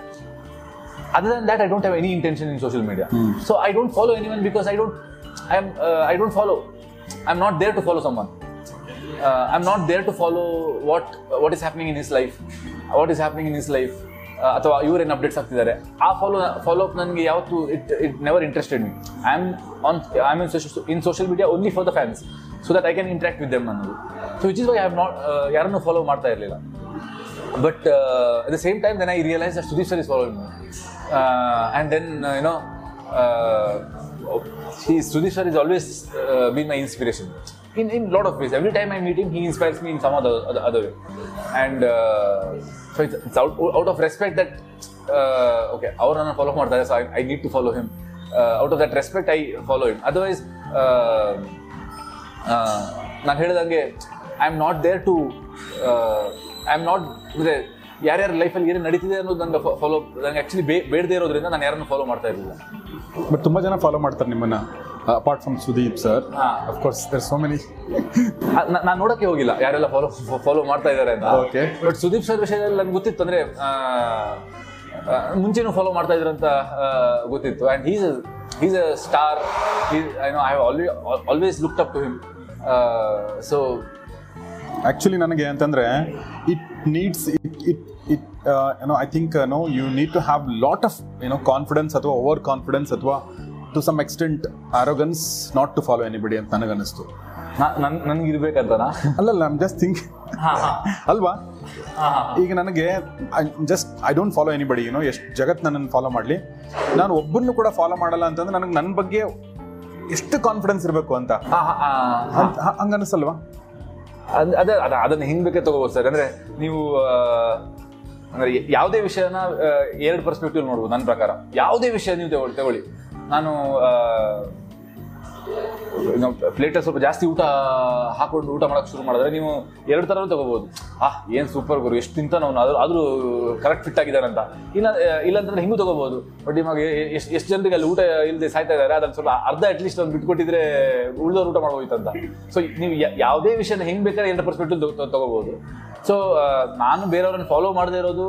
other than that i don't have any intention in social media so i don't follow anyone because i don't i'm uh, i don't follow i'm not there to follow someone uh, i'm not there to follow what what is happening in his life what is happening in his life uh, ಅಥವಾ ಇವರೇನು updates ಆಗ್ತಿದ್ದಾರೆ ಆ follow follow up ನನಗೆ ಯಾವತ್ತು it it never interested me I am on I am in social media only for the fans so that I can interact with them ಅನ್ನೋದು. So which is why I have not ಯಾರನ್ನೂ follow ಮಾಡ್ತಾ ಇರಲಿಲ್ಲ. But at the same time then I realize that Sudeep sir is follow me and then you know then uh, always been uh, inspiration in in lot of ways. Every time i meet him he inspires me in some other other, other way. And uh, so it's, it's out, out of respect that uh, okay ಅವ್ರನ್ನ follow ಮಾಡ್ತಾರೆ so I I need to follow him out of that respect I follow him otherwise ನಾನು ಹೇಳಿದಂಗೆ I am not there to I am not ಅಂದರೆ ಯಾರ್ಯಾರ ಲೈಫಲ್ಲಿ ಏನೇನು ನಡೀತಿದೆ ಅನ್ನೋದು ನನಗೆ ಫಾಲೋ ನಂಗೆ ಆ್ಯಕ್ಚುಲಿ ಬೇ ಬೇಡದೇ ಇರೋದ್ರಿಂದ ನಾನು ಯಾರನ್ನು ಫಾಲೋ ಮಾಡ್ತಾ ಇರಲಿಲ್ಲ. ಬಟ್ ತುಂಬ ಜನ ಫಾಲೋ ಮಾಡ್ತಾರೆ ನಿಮ್ಮನ್ನ. Apart from Sudeep sir. Of course there so many ನಾನು ನೋಡೋಕ್ಕೆ ಹೋಗಿಲ್ಲ. ಯಾರೆಲ್ಲ ಫಾಲೋ ಫಾಲೋ ಮಾಡ್ತಾ ಇದ್ದಾರೆ ಅಂತ. ಓಕೆ ಬಟ್ ಸುದೀಪ್ ಸರ್ ವಿಷಯದಲ್ಲಿ ನನ್ಗೆ ಗೊತ್ತಿತ್ತು ಅಂದರೆ ಮುಂಚೆನೂ ಫಾಲೋ ಮಾಡ್ತಾ ಇದ್ರು ಅಂತ ಗೊತ್ತಿತ್ತು. And he's he's a star I know I have always always looked up to him so actually ನನಗೆ ಅಂತಂದರೆ it needs it it it ಏನೋ I think no you need to have lot of ಏನೋ confidence ಅಥವಾ over confidence ಅಥವಾ to some extent arrogance not to follow anybody ಅಂತ ನನಗನ್ನಿಸ್ತು. ನನ್ ನನ್ಗೆ ಇರ್ಬೇಕಂತನಾ ಅಲ್ಲಲ್ಲ ಐಮ್ ಜಸ್ಟ್ ಥಿಂಕ್ ಅಲ್ವಾ? ಈಗ ನನಗೆ just I don't follow anybody ಏನೋ ಎಷ್ಟು ಜಗತ್ ನನ್ನನ್ನು ಫಾಲೋ ಮಾಡಲಿ. ನಾನು ಒಬ್ಬರನ್ನು ಕೂಡ ಫಾಲೋ ಮಾಡಲ್ಲ ಅಂತಂದ್ರೆ ನನಗೆ ನನ್ನ ಬಗ್ಗೆ ಎಷ್ಟು ಕಾನ್ಫಿಡೆನ್ಸ್ ಇರಬೇಕು ಅಂತ? ಹಂಗನ್ನಿಸಲ್ವಾ? ಅದೇ ಅದ ಅದನ್ನ ಹಿಂಗ್ ಬೇಕೇ ತಗೋಬೋದು ಸರ್. ಅಂದ್ರೆ ನೀವು ಅಂದ್ರೆ ಯಾವುದೇ ವಿಷಯನ ಎರಡು ಪರ್ಸ್ಪೆಕ್ಟಿವ್ ನೋಡ್ಬೋದು ನನ್ನ ಪ್ರಕಾರ. ಯಾವುದೇ ವಿಷಯ ನೀವು ತಗೊಳ್ಳಿ ತಗೊಳ್ಳಿ. ನಾನು ಪ್ಲೇಟ್ ಸ್ವಲ್ಪ ಜಾಸ್ತಿ ಊಟ ಹಾಕೊಂಡು ಊಟ ಮಾಡಕ್ ಶುರು ಮಾಡಿದ್ರೆ ನೀವು ಎರಡು ತರ ತಗೋಬಹುದು ಆ ಏನ್ ಸೂಪರ್ ಗುರು, ಎಷ್ಟು ತಿಂತ ನಾವು ಆದ್ರೂ ಆದ್ರೂ ಕರೆಕ್ಟ್ ಫಿಟ್ ಆಗಿದ್ದಾರೆ ಅಂತ ಇಲ್ಲ ಇಲ್ಲ ಅಂತಂದ್ರೆ ಹಿಂಗೂ ತಗೋಬಹುದು ಬಟ್ ನಿಮಗೆ ಎಷ್ಟು ಎಷ್ಟು ಜನರಿಗೆ ಅಲ್ಲಿ ಊಟ ಇಲ್ಲದೆ ಸಾಯ್ತಾ ಇದ್ದಾರೆ ಅದನ್ನ ಸ್ವಲ್ಪ ಅರ್ಧ ಅಟ್ಲೀಸ್ಟ್ ಒಂದು ಬಿಟ್ಕೊಟ್ಟಿದ್ರೆ ಉಳಿದವ್ರು ಊಟ ಮಾಡ್ಬೋಯ್ತಂತ. ಸೊ ನೀವು ಯಾವುದೇ ವಿಷಯನ ಹೆಂಗ್ ಬೇಕಾದ್ರೆ ಎರಡು ಪರ್ಸ್ಪೆಕ್ಟಿವ್ ತಗೋಬಹುದು ಸೊ ನಾನು ಬೇರೆಯವ್ರನ್ನ ಫಾಲೋ ಮಾಡದೇ ಇರೋದು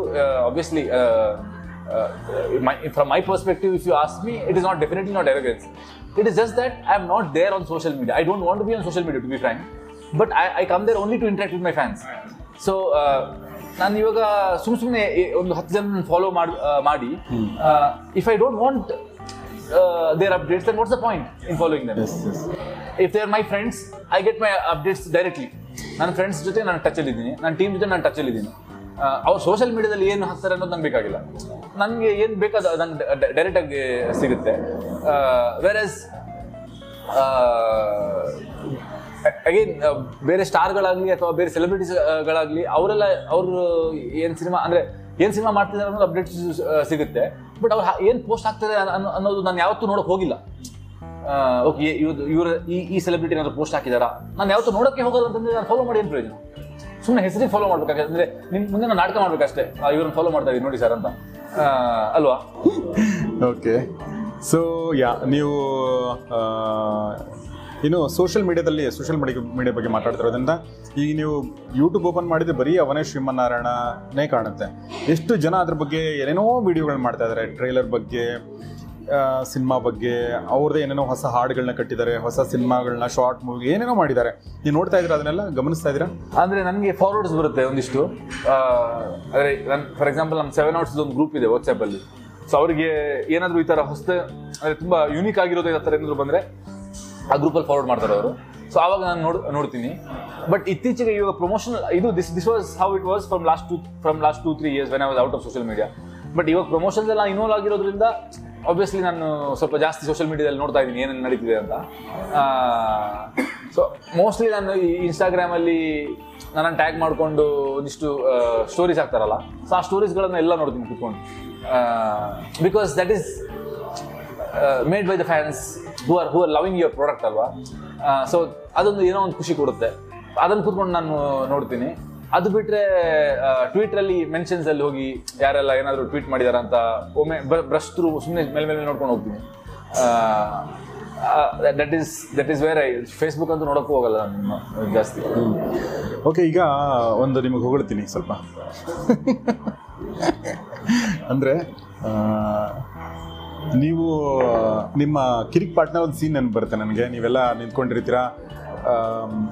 obviously my perspective, if you ask me, it is not definitely not arrogance. It is just that I am not there on social media. I don't want to be on social media, to be frank. But I, I come there only to interact with my fans. So ನಾನು ಇವಾಗ ಸುಮ್ ಸುಮ್ಮನೆ ಒಂದು ಹತ್ತು ಜನ follow ಮಾಡಿ if I don't want their updates then what's the point in following them if they are my friends I get my updates directly ನನ್ನ friends ಜೊತೆ ನಾನು ಟಚಲ್ಲಿದ್ದೀನಿ ನನ್ನ ಟೀಮ್ ಜೊತೆ ನಾನು ಟಚಲ್ಲಿ ಇದ್ದೀನಿ ಅವ್ರು ಸೋಷಿಯಲ್ ಮೀಡಿಯಾದಲ್ಲಿ ಏನು ಹಾಕ್ತಾರೆ ಅನ್ನೋದು ನಂಗೆ ಬೇಕಾಗಿಲ್ಲ. ನನಗೆ ಏನು ಬೇಕಾದ ನಂಗೆ ಡೈರೆಕ್ಟಾಗಿ ಸಿಗುತ್ತೆ. ವೆರಸ್ ಅಗೇನ್ ಬೇರೆ ಸ್ಟಾರ್ಗಳಾಗಲಿ ಅಥವಾ ಬೇರೆ ಸೆಲೆಬ್ರಿಟೀಸ್ಗಳಾಗಲಿ ಅವರೆಲ್ಲ, ಅವರು ಏನು ಸಿನಿಮಾ ಅಂದರೆ ಏನು ಸಿನಿಮಾ ಮಾಡ್ತಿದ್ದಾರೆ ಅನ್ನೋದು ಅಪ್ಡೇಟ್ಸ್ ಸಿಗುತ್ತೆ. ಬಟ್ ಅವ್ರು ಏನು ಪೋಸ್ಟ್ ಆಗ್ತದೆ ಅನ್ನೋ ಅನ್ನೋದು ನಾನು ಯಾವತ್ತೂ ನೋಡೋಕೆ ಹೋಗಿಲ್ಲ. ಓಕೆ ಇವ್ರು ಇವ್ರ ಈ ಸೆಲೆಬ್ರಿಟಿ ಏನಾದ್ರು ಪೋಸ್ಟ್ ಹಾಕಿದಾರಾ? ನಾನು ಯಾವತ್ತೂ ನೋಡೋಕ್ಕೆ ಹೋಗಲ್ಲ ನಾನು ಫಾಲೋ ಮಾಡಿ ಏನು ಸುಮ್ಮನೆ ಹೆಸರಿಗೆ ಫಾಲೋ ಮಾಡ್ಬೇಕು ಅಂದ್ರೆ ನಿಮ್ ಮುಂದೆ ನಾನು ನಾಟಕ ಮಾಡ್ಬೇಕಷ್ಟೇ. ಇವ್ರನ್ನ ಫಾಲೋ ಮಾಡ್ತಾ ಇದೀನಿ ನೋಡಿ ಸರ್ ಅಂತ. ಅಲ್ವಾ? ಓಕೆ ಸೊ ಯಾ ನೀವು ಇನ್ನು ಸೋಷಿಯಲ್ ಮೀಡಿಯಾದಲ್ಲಿ ಸೋಷಿಯಲ್ ಮೀಡಿಯಾ ಮೀಡಿಯಾ ಬಗ್ಗೆ ಮಾತಾಡ್ತಿರೋದ್ರಿಂದ ಈಗ ನೀವು ಯೂಟ್ಯೂಬ್ ಓಪನ್ ಮಾಡಿದ್ರೆ ಬರೀ ಅವನೇ ಶ್ರೀಮನ್ನಾರಾಯಣನೇ ಕಾಣುತ್ತೆ. ಎಷ್ಟು ಜನ ಅದ್ರ ಬಗ್ಗೆ ಏನೇನೋ ವಿಡಿಯೋಗಳು ಮಾಡ್ತಾ ಇದ್ದಾರೆ ಟ್ರೈಲರ್ ಬಗ್ಗೆ ಸಿನಿಮಾ ಬಗ್ಗೆ, ಅವ್ರದ್ದೇ ಏನೇನೋ ಹೊಸ ಹಾಡುಗಳನ್ನ ಕಟ್ಟಿದ್ದಾರೆ, ಹೊಸ ಸಿನಿಮಾಗಳನ್ನ ಶಾರ್ಟ್ ಮೂವಿ ಏನೇನೋ ಮಾಡಿದ್ದಾರೆ. ನೀವು ನೋಡ್ತಾ ಇದ್ದೀರಾ ಅದನ್ನೆಲ್ಲ? ಗಮನಿಸ್ತಾ ಇದ್ದೀರಾ? ಅಂದರೆ ನನಗೆ ಫಾರ್ವರ್ಡ್ಸ್ ಬರುತ್ತೆ ಒಂದಿಷ್ಟು. ಅಂದರೆ ನನ್ನ ಫಾರ್ ಎಕ್ಸಾಂಪಲ್ ನಮ್ಮ ಸೆವೆನ್ ಅವರ್ಸ್ ಒಂದು ಗ್ರೂಪ್ ಇದೆ ವಾಟ್ಸಾಪ್ ಅಲ್ಲಿ. ಸೊ ಅವರಿಗೆ ಏನಾದರೂ ಈ ತರ ಹೊಸ ಅಂದ್ರೆ ತುಂಬಾ ಯೂನಿಕ್ ಆಗಿರೋದು ಆ ಥರ ಏನಾದ್ರು ಬಂದ್ರೆ ಆ ಗ್ರೂಪಲ್ಲಿ ಫಾರ್ವರ್ಡ್ ಮಾಡ್ತಾರೆ ಅವರು. ಸೊ ಆವಾಗ ನಾನು ನೋಡ್, ನೋಡ್ತೀನಿ. ಬಟ್ ಇತ್ತೀಚೆಗೆ ಇವಾಗ ಪ್ರಮೋಷನ್ ಇದು this this was how it was from last two from last two three years when I was out of social media but ಇವಾಗ ಪ್ರಮೋಷನ್ಸ್ ಎಲ್ಲ ಇನ್ವಾಲ್ವ್ ಆಗಿರೋದ್ರಿಂದ ಆಬ್ವಿಯಸ್ಲಿ ನಾನು ಸ್ವಲ್ಪ ಜಾಸ್ತಿ ಸೋಷಿಯಲ್ ಮೀಡಿಯಾದಲ್ಲಿ ನೋಡ್ತಾ ಇದ್ದೀನಿ ಏನೇನು ನಡೀತಿದೆ ಅಂತ. ಸೊ ಮೋಸ್ಟ್ಲಿ ನಾನು ಈ ಇನ್ಸ್ಟಾಗ್ರಾಮಲ್ಲಿ ನನ್ನನ್ನು ಟ್ಯಾಗ್ ಮಾಡಿಕೊಂಡು ಒಂದಿಷ್ಟು ಸ್ಟೋರೀಸ್ ಹಾಕ್ತಾರಲ್ಲ. ಸೊ ಆ ಸ್ಟೋರೀಸ್ಗಳನ್ನು ಎಲ್ಲ ನೋಡ್ತೀನಿ ಕೂತ್ಕೊಂಡು. Because that is made by the fans who are who are loving your product ಅಲ್ವಾ? ಸೊ ಅದೊಂದು ಏನೋ ಒಂದು ಖುಷಿ ಕೊಡುತ್ತೆ. ಅದನ್ನು ಕೂತ್ಕೊಂಡು ನಾನು ನೋಡ್ತೀನಿ. ಅದು ಬಿಟ್ರೆ ಬಿಟ್ಟರೆ ಟ್ವೀಟ್ರಲ್ಲಿ ಮೆನ್ಷನ್ಸ್ ಅಲ್ಲಿ ಹೋಗಿ ಯಾರೆಲ್ಲ ಏನಾದರೂ ಟ್ವೀಟ್ ಮಾಡಿದಾರ ಅಂತ ಒಮ್ಮೆ ಬ್ರಷ್ಟ್ರು ಸುಮ್ಮನೆ ಮೇಲೆ ಮೇಲೆ ನೋಡ್ಕೊಂಡು ಹೋಗ್ತೀನಿ. That is that is where I Facebook ಅಂತೂ ನೋಡೋಕ್ಕೂ ಹೋಗಲ್ಲ ನಾನು ಜಾಸ್ತಿ. ಓಕೆ ಈಗ ಒಂದು ನಿಮಗೆ ಹೊಗಳ್ತೀನಿ ಸ್ವಲ್ಪ. ಅಂದರೆ ನೀವು ನಿಮ್ಮ ಕಿರಿಕ್ ಪಾಟ್ನ ಒಂದು ಸೀನ್ ನೆನಪು ಬರುತ್ತೆ ನನಗೆ. ನೀವೆಲ್ಲ ನಿಂತ್ಕೊಂಡಿರ್ತೀರಾ?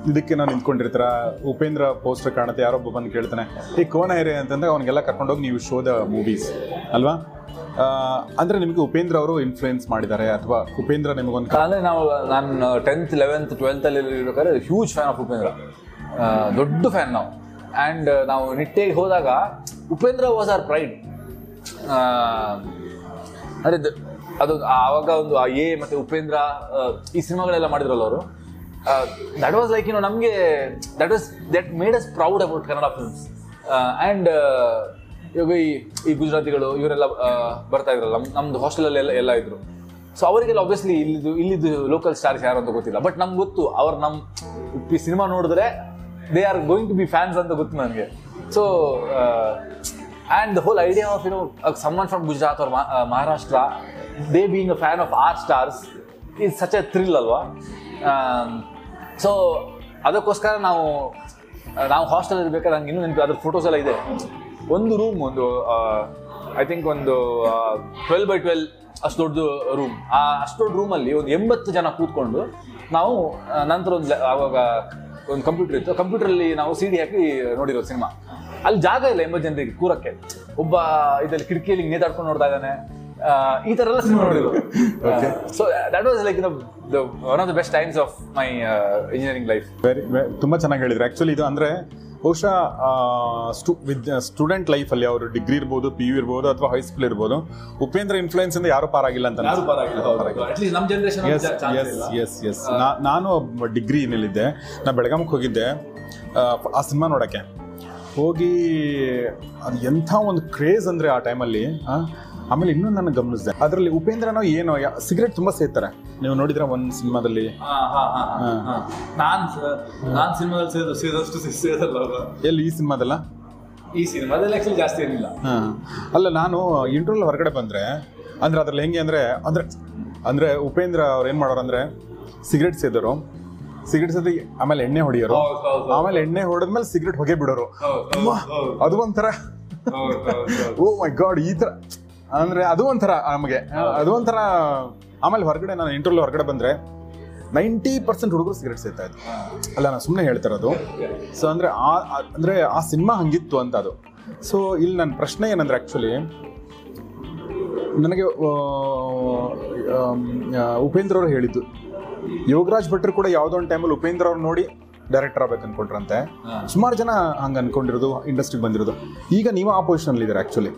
ಇದಕ್ಕೆ ನಾನು ನಿಂತ್ಕೊಂಡಿರ್ತಾರ? ಉಪೇಂದ್ರ ಪೋಸ್ಟರ್ ಕಾಣುತ್ತೆ, ಯಾರೊಬ್ಬ ಬಂದು ಕೇಳ್ತಾನೆ ಈ ಕೋನ ಏರೆ ಅಂತಂದ್ರೆ ಅವನಿಗೆಲ್ಲ ಕರ್ಕೊಂಡೋಗಿ ನೀವು ಶೋದ ಮೂವೀಸ್ ಅಲ್ವಾ? ಅಂದ್ರೆ ನಿಮಗೆ ಉಪೇಂದ್ರ ಅವರು ಇನ್ಫ್ಲುಯೆನ್ಸ್ ಮಾಡಿದ್ದಾರೆ, ಅಥವಾ ಉಪೇಂದ್ರ ನಿಮಗೊಂದು ಅಂದ್ರೆ ನಾವು, ನಾನು ಟೆಂತ್ ಲೆವೆಂತ್ ಟ್ವೆಲ್ತ್ ಅಲ್ಲಿ ಇರ್ಬೇಕಾದ್ರೆ ಹ್ಯೂಜ್ ಫ್ಯಾನ್ ಆಫ್ ಉಪೇಂದ್ರ. ದೊಡ್ಡ ಫ್ಯಾನ್ ನಾವು. ಆ್ಯಂಡ್ ನಾವು ನಿಟ್ಟೆಗೆ ಹೋದಾಗ, ಉಪೇಂದ್ರ ವಾಸ್ ಆರ್ ಪ್ರೈಡ್ ಅದೇ, ಅದು ಆವಾಗ ಒಂದು, ಆ ಎ ಮತ್ತು ಉಪೇಂದ್ರ ಈ ಸಿನಿಮಾಗಳೆಲ್ಲ ಮಾಡಿದ್ರಲ್ಲ ಅವರು? That was like you know ನಮಗೆ that was that made us proud about Kannada films and ಇವಾಗ ಈ ಈ ಗುಜರಾತಿಗಳು ಇವರೆಲ್ಲ ಆ, ಬರ್ತಾ ಇದ್ರಲ್ಲ ನಮ್ ನಮ್ದು ಹಾಸ್ಟೆಲಲ್ಲಿ ಎಲ್ಲ ಎಲ್ಲ ಇದ್ರು. ಸೊ ಅವರಿಗೆಲ್ಲ ಆಬ್ವಿಯಸ್ಲಿ ಇಲ್ಲಿದ್ದು ಇಲ್ಲಿದ್ದು ಲೋಕಲ್ ಸ್ಟಾರ್ಸ್ ಯಾರು ಅಂತ ಗೊತ್ತಿಲ್ಲ. ಬಟ್ ನಮ್ಗೆ ಗೊತ್ತು ಅವ್ರು ನಮ್ಮ ಸಿನಿಮಾ ನೋಡಿದ್ರೆ they are going to be fans ಅಂತ ಗೊತ್ತು ನನಗೆ. So and the whole idea of you know someone from Gujarat ಅವ್ರ Maharashtra they being a fan of our stars is such a thrill ಅಲ್ವಾ? ಸೊ ಅದಕ್ಕೋಸ್ಕರ ನಾವು ನಾವು hostel ಇರ್ಬೇಕಾದ್ರೆ ನಂಗೆ ಇನ್ನೂ ನೆನಪು ಅದ್ರ ಫೋಟೋಸ್ ಎಲ್ಲ ಇದೆ. ಒಂದು ರೂಮ್ ಒಂದು ಐ ಥಿಂಕ್ ಒಂದು ಟ್ವೆಲ್ ಬೈ ಟ್ವೆಲ್ ಅಷ್ಟು ದೊಡ್ಡದು ರೂಮ್ ಆ ಅಷ್ಟು ದೊಡ್ಡ ರೂಮಲ್ಲಿ ಒಂದು ಎಂಬತ್ತು ಜನ ಕೂತ್ಕೊಂಡು ನಾವು ನಂತರ ಒಂದು ಆವಾಗ ಒಂದು ಕಂಪ್ಯೂಟರ್ ಇತ್ತು. ಕಂಪ್ಯೂಟರಲ್ಲಿ ನಾವು ಸಿ ಡಿ ಹಾಕಿ ನೋಡಿರೋದು ಸಿನಿಮಾ ಅಲ್ಲಿ ಜಾಗ ಇಲ್ಲ ಎಂಬತ್ತು ಜನರಿಗೆ ಕೂರಕ್ಕೆ. ಒಬ್ಬ ಇದರಲ್ಲಿ ಕಿಟಕಿಯಲ್ಲಿ ನೇತಾಡ್ಕೊಂಡು ನೋಡ್ತಾ ಇದ್ದಾನೆ. ಈ ಥರ ಎಲ್ಲ ಸಿನಿಮಾ ನೋಡಿದ್ರು so that was like the one of the best times of my engineering life very ತುಂಬ ಚೆನ್ನಾಗಿ ಹೇಳಿದ್ರು. ಆ್ಯಕ್ಚುಲಿ ಇದು ಅಂದರೆ ಬಹುಶಃ ಸ್ಟು ವಿದ್ ಸ್ಟೂಡೆಂಟ್ ಲೈಫಲ್ಲಿ ಅವರು ಡಿಗ್ರಿ ಇರ್ಬೋದು ಪಿ ಯು ಇರ್ಬೋದು ಅಥವಾ ಹೈಸ್ಕೂಲ್ ಇರ್ಬೋದು ಉಪೇಂದ್ರ ಇನ್ಫ್ಲೂಯೆನ್ಸ್ ಇಂದ ಯಾರು ಪಾರಾಗಿಲ್ಲ ಅಂತ ಡಿಗ್ರಿ ಎಸ್ ಎಸ್ ನಾನು ನಾನು ಡಿಗ್ರಿನಲ್ಲಿದ್ದೆ ನಾ ಬೆಳಗಾಮಕ್ಕೆ ಹೋಗಿದ್ದೆ. ಆ, ಆ ಸಿನಿಮಾ ನೋಡೋಕ್ಕೆ. ಹೋಗಿ ಅದು ಎಂಥ ಒಂದು ಕ್ರೇಜ್ ಅಂದರೆ ಆ ಟೈಮಲ್ಲಿ ಆಮೇಲೆ ಇನ್ನೂ ನಾನು ಗಮನಿಸಿದೆ. ಅದರಲ್ಲಿ ಉಪೇಂದ್ರನೋ ಏನೋ ಸಿಗರೇಟ್ ತುಂಬಾ ಸೇರ್ತಾರೆ. ನೀವು ನೋಡಿದ್ರ ಒಂದು ಸಿನಿಮಾದಲ್ಲಿ? ನಾನ್ ನಾನ್ ಸಿನಿಮಾದಲ್ಲಿ ಸೇರಿದ ಸೇರಿದಷ್ಟು ಸೇರಲ್ಲ ಎಲ್ಲಿ ಈ ಸಿನಿಮಾದಲ್ಲ? ಈ ಸಿನಿಮಾದಲ್ಲಿ ಆಕ್ಚುಲಿ ಜಾಸ್ತಿ ಏನಿಲ್ಲ. ಹಾಂ. ಅಲ್ಲ ನಾನು ಇಂಟರ್ವಲ್ ಹೊರಗಡೆ ಬಂದ್ರೆ ಅಂದ್ರೆ ಅದ್ರಲ್ಲಿ ಹೆಂಗೆ ಅಂದ್ರೆ ಅಂದ್ರೆ ಅಂದ್ರೆ ಉಪೇಂದ್ರ ಅವ್ರು ಏನು ಮಾಡೋರು ಅಂದ್ರೆ ಸಿಗರೇಟ್ ಸೇದರು ಸಿಗರೇಟ್ ಸೇದಿ ಆಮೇಲೆ ಎಣ್ಣೆ ಹೊಡಿಯೋರು. ಹೌದು, ಹೌದು. ಆಮೇಲೆ ಎಣ್ಣೆ ಹೊಡೆದ್ಮೇಲೆ ಸಿಗರೇಟ್ ಹೊಗೆ ಬಿಡೋರು. ಅದು ಒಂಥರ ಓ ಮೈ ಗಾಡ್ ಈ ಥರ. ಅಂದರೆ ಅದು ಒಂಥರ ನಮಗೆ. ಅದು ಒಂಥರ ಆಮೇಲೆ ಹೊರಗಡೆ ನಾನು ಇಂಟರ್ವ್ಯೂ ಹೊರಗಡೆ ಬಂದ್ರೆ ನೈಂಟಿ ಪರ್ಸೆಂಟ್ ಹುಡುಗರು ಸಿಗರೇಟ್ ಸೇರ್ತಾ ಇದ್ರು. ಅಲ್ಲ ನಾನು ಸುಮ್ಮನೆ ಹೇಳ್ತಾ ಇರೋದು. ಸೊ ಅಂದರೆ ಆ ಅಂದರೆ ಆ ಸಿನಿಮಾ ಹಂಗಿತ್ತು ಅಂತ ಅದು. ಸೊ ಇಲ್ಲಿ ನನ್ನ ಪ್ರಶ್ನೆ ಏನಂದ್ರೆ ಆ್ಯಕ್ಚುಲಿ ನನಗೆ ಉಪೇಂದ್ರ ಅವರು ಹೇಳಿದ್ದು. ಯೋಗರಾಜ್ ಭಟ್ರು ಕೂಡ ಯಾವುದೋ ಒಂದು ಟೈಮಲ್ಲಿ ಉಪೇಂದ್ರ ಅವ್ರು ನೋಡಿ ಡೈರೆಕ್ಟರ್ ಆಗ್ಬೇಕು ಅನ್ಕೊಂಡ್ರಂತೆ. ಸುಮಾರು ಜನ ಹಂಗೆ ಅನ್ಕೊಂಡಿರೋದು ಇಂಡಸ್ಟ್ರಿಗೆ ಬಂದಿರೋದು. ಈಗ ನೀವು ಆ ಪೊಸಿಷನಲ್ಲಿ ಇದ್ದೀರಾ ಆ್ಯಕ್ಚುಲಿ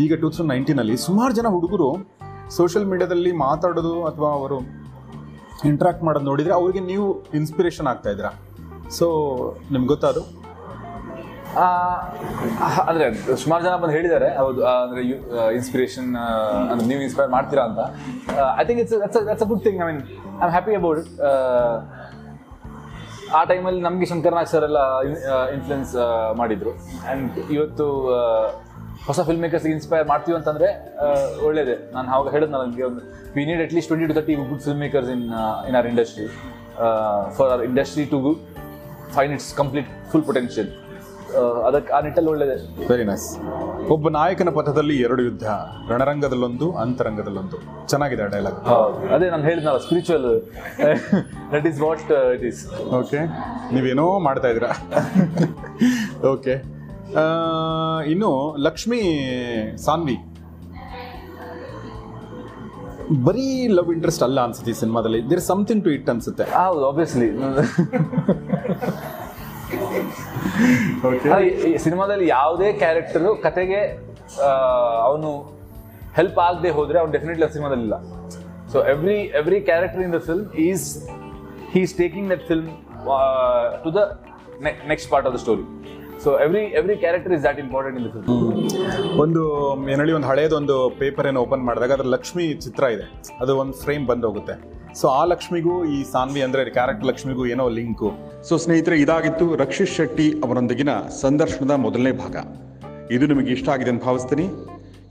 ಈಗ ಟೂ ತೌಸಂಡ್ ನೈನ್ಟೀನಲ್ಲಿ ಸುಮಾರು ಜನ ಹುಡುಗರು ಸೋಷಿಯಲ್ ಮೀಡಿಯಾದಲ್ಲಿ ಮಾತಾಡೋದು ಅಥವಾ ಅವರು ಇಂಟ್ರಾಕ್ಟ್ ಮಾಡೋದು ನೋಡಿದರೆ ಅವರಿಗೆ ನೀವು ಇನ್ಸ್ಪಿರೇಷನ್ ಆಗ್ತಾ ಇದ್ದೀರಾ? ಸೊ ನಿಮ್ಗೆ ಗೊತ್ತಾ ಅದು? ಅಂದರೆ ಸುಮಾರು ಜನ ಬಂದು ಹೇಳಿದ್ದಾರೆ ಹೌದು ಅಂದರೆ ಯು ಇನ್ಸ್ಪಿರೇಷನ್ ಅಂದ್ರೆ ನೀವು ಇನ್ಸ್ಪೈರ್ ಮಾಡ್ತೀರಾ ಅಂತ. I think it's that's a good thing I mean I am happy about it ಆ ಟೈಮಲ್ಲಿ ನಮಗೆ ಶಂಕರ್ನಾಗ್ ಸರ್ ಎಲ್ಲ ಇನ್ಫ್ಲುಯೆನ್ಸ್ ಮಾಡಿದ್ರು. ಆ್ಯಂಡ್ ಇವತ್ತು ಹೊಸ ಫಿಲ್ಮ್ ಮೇಕರ್ಸ್ ಇನ್ಸ್ಪೈರ್ ಮಾಡ್ತೀವಿ ಅಂತಂದ್ರೆ ಒಳ್ಳೇದೇ. ನಾನು ಅವಾಗ ಹೇಳಿದ್ನ ನನಗೆ ಒಂದು we need at least twenty to thirty good film makers in in our industry for our industry to fine its complete full potential ಅದಕ್ಕೆ ಆ ನಿಟ್ಟಲ್ಲಿ ಒಳ್ಳೇದೇ. ವೆರಿ ನೈಸ್ ಒಬ್ಬ ನಾಯಕನ ಪಥದಲ್ಲಿ ಎರಡು ಯುದ್ಧ ರಣರಂಗದಲ್ಲೊಂದು ಅಂತರಂಗದಲ್ಲೊಂದು. ಚೆನ್ನಾಗಿದೆ ಡೈಲಾಗ್ ಅದೇ ನಾನು ಹೇಳಿದ್ನಲ್ಲ spiritual that is what it is okay ನೀವೇನೋ ಮಾಡ್ತಾ ಇದ್ದೀರಾ? ಓಕೆ ಇನ್ನು ಲಕ್ಷ್ಮಿ ಸಾನ್ವಿ. ಬರೀ ಲವ್ ಇಂಟ್ರೆಸ್ಟ್ ಅಲ್ಲ ಅನ್ಸುತ್ತೆ ಈ ಸಿನಿಮಾದಲ್ಲಿ. ದೇರ್ ಸಮಥಿಂಗ್ ಟು ಇಟ್ ಅನ್ಸುತ್ತೆ. ಹೌದು ಆಬ್ವಿಯಸ್ಲಿ ಓಕೆ ಈ ಸಿನಿಮಾದಲ್ಲಿ ಯಾವುದೇ ಕ್ಯಾರೆಕ್ಟರು ಕತೆಗೆ ಅವನು ಹೆಲ್ಪ್ ಆಗದೆ ಹೋದ್ರೆ ಅವ್ನು ಡೆಫಿನೆಟ್ಲಿ ಆ ಸಿನಿಮಾದಲ್ಲಿ ಇಲ್ಲ. So every every character in the film is he is taking that film to the next part of the story so every every character is that important in this ಒಂದು ಏನು ಹೇಳಿ ಒಂದು ಹಳೇದೊಂದು ಪೇಪರ್ ಏನು open ಮಾಡಿದಾಗ ಅದ್ರ ಲಕ್ಷ್ಮಿ ಚಿತ್ರ ಇದೆ. ಅದು ಒಂದು ಫ್ರೇಮ್ ಬಂದು ಹೋಗುತ್ತೆ ಸೊ ಆ ಲಕ್ಷ್ಮಿಗೂ, ಈ ಸಾನ್ವಿ ಅಂದ್ರೆ ಕ್ಯಾರೆಕ್ಟರ್ ಲಕ್ಷ್ಮಿಗೂ ಏನೋ ಲಿಂಕು ಸೊ ಸ್ನೇಹಿತರೆ, ಇದಾಗಿತ್ತು ರಕ್ಷಿತ್ ಶೆಟ್ಟಿ ಅವರೊಂದಿಗಿನ ಸಂದರ್ಶನದ ಮೊದಲನೇ ಭಾಗ. ಇದು ನಿಮಗೆ ಇಷ್ಟ ಆಗಿದೆ ಅಂತ ಭಾವಿಸ್ತೀನಿ.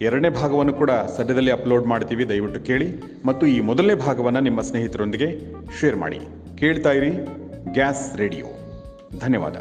ಎರಡನೇ ಭಾಗವನ್ನು ಕೂಡ ಸದ್ಯದಲ್ಲಿ ಅಪ್ಲೋಡ್ ಮಾಡ್ತೀವಿ, ದಯವಿಟ್ಟು ಕೇಳಿ. ಮತ್ತು ಈ ಮೊದಲನೇ ಭಾಗವನ್ನು ನಿಮ್ಮ ಸ್ನೇಹಿತರೊಂದಿಗೆ ಶೇರ್ ಮಾಡಿ. ಕೇಳ್ತಾ ಇರಿ ಗ್ಯಾಸ್ ರೇಡಿಯೋ. ಧನ್ಯವಾದ.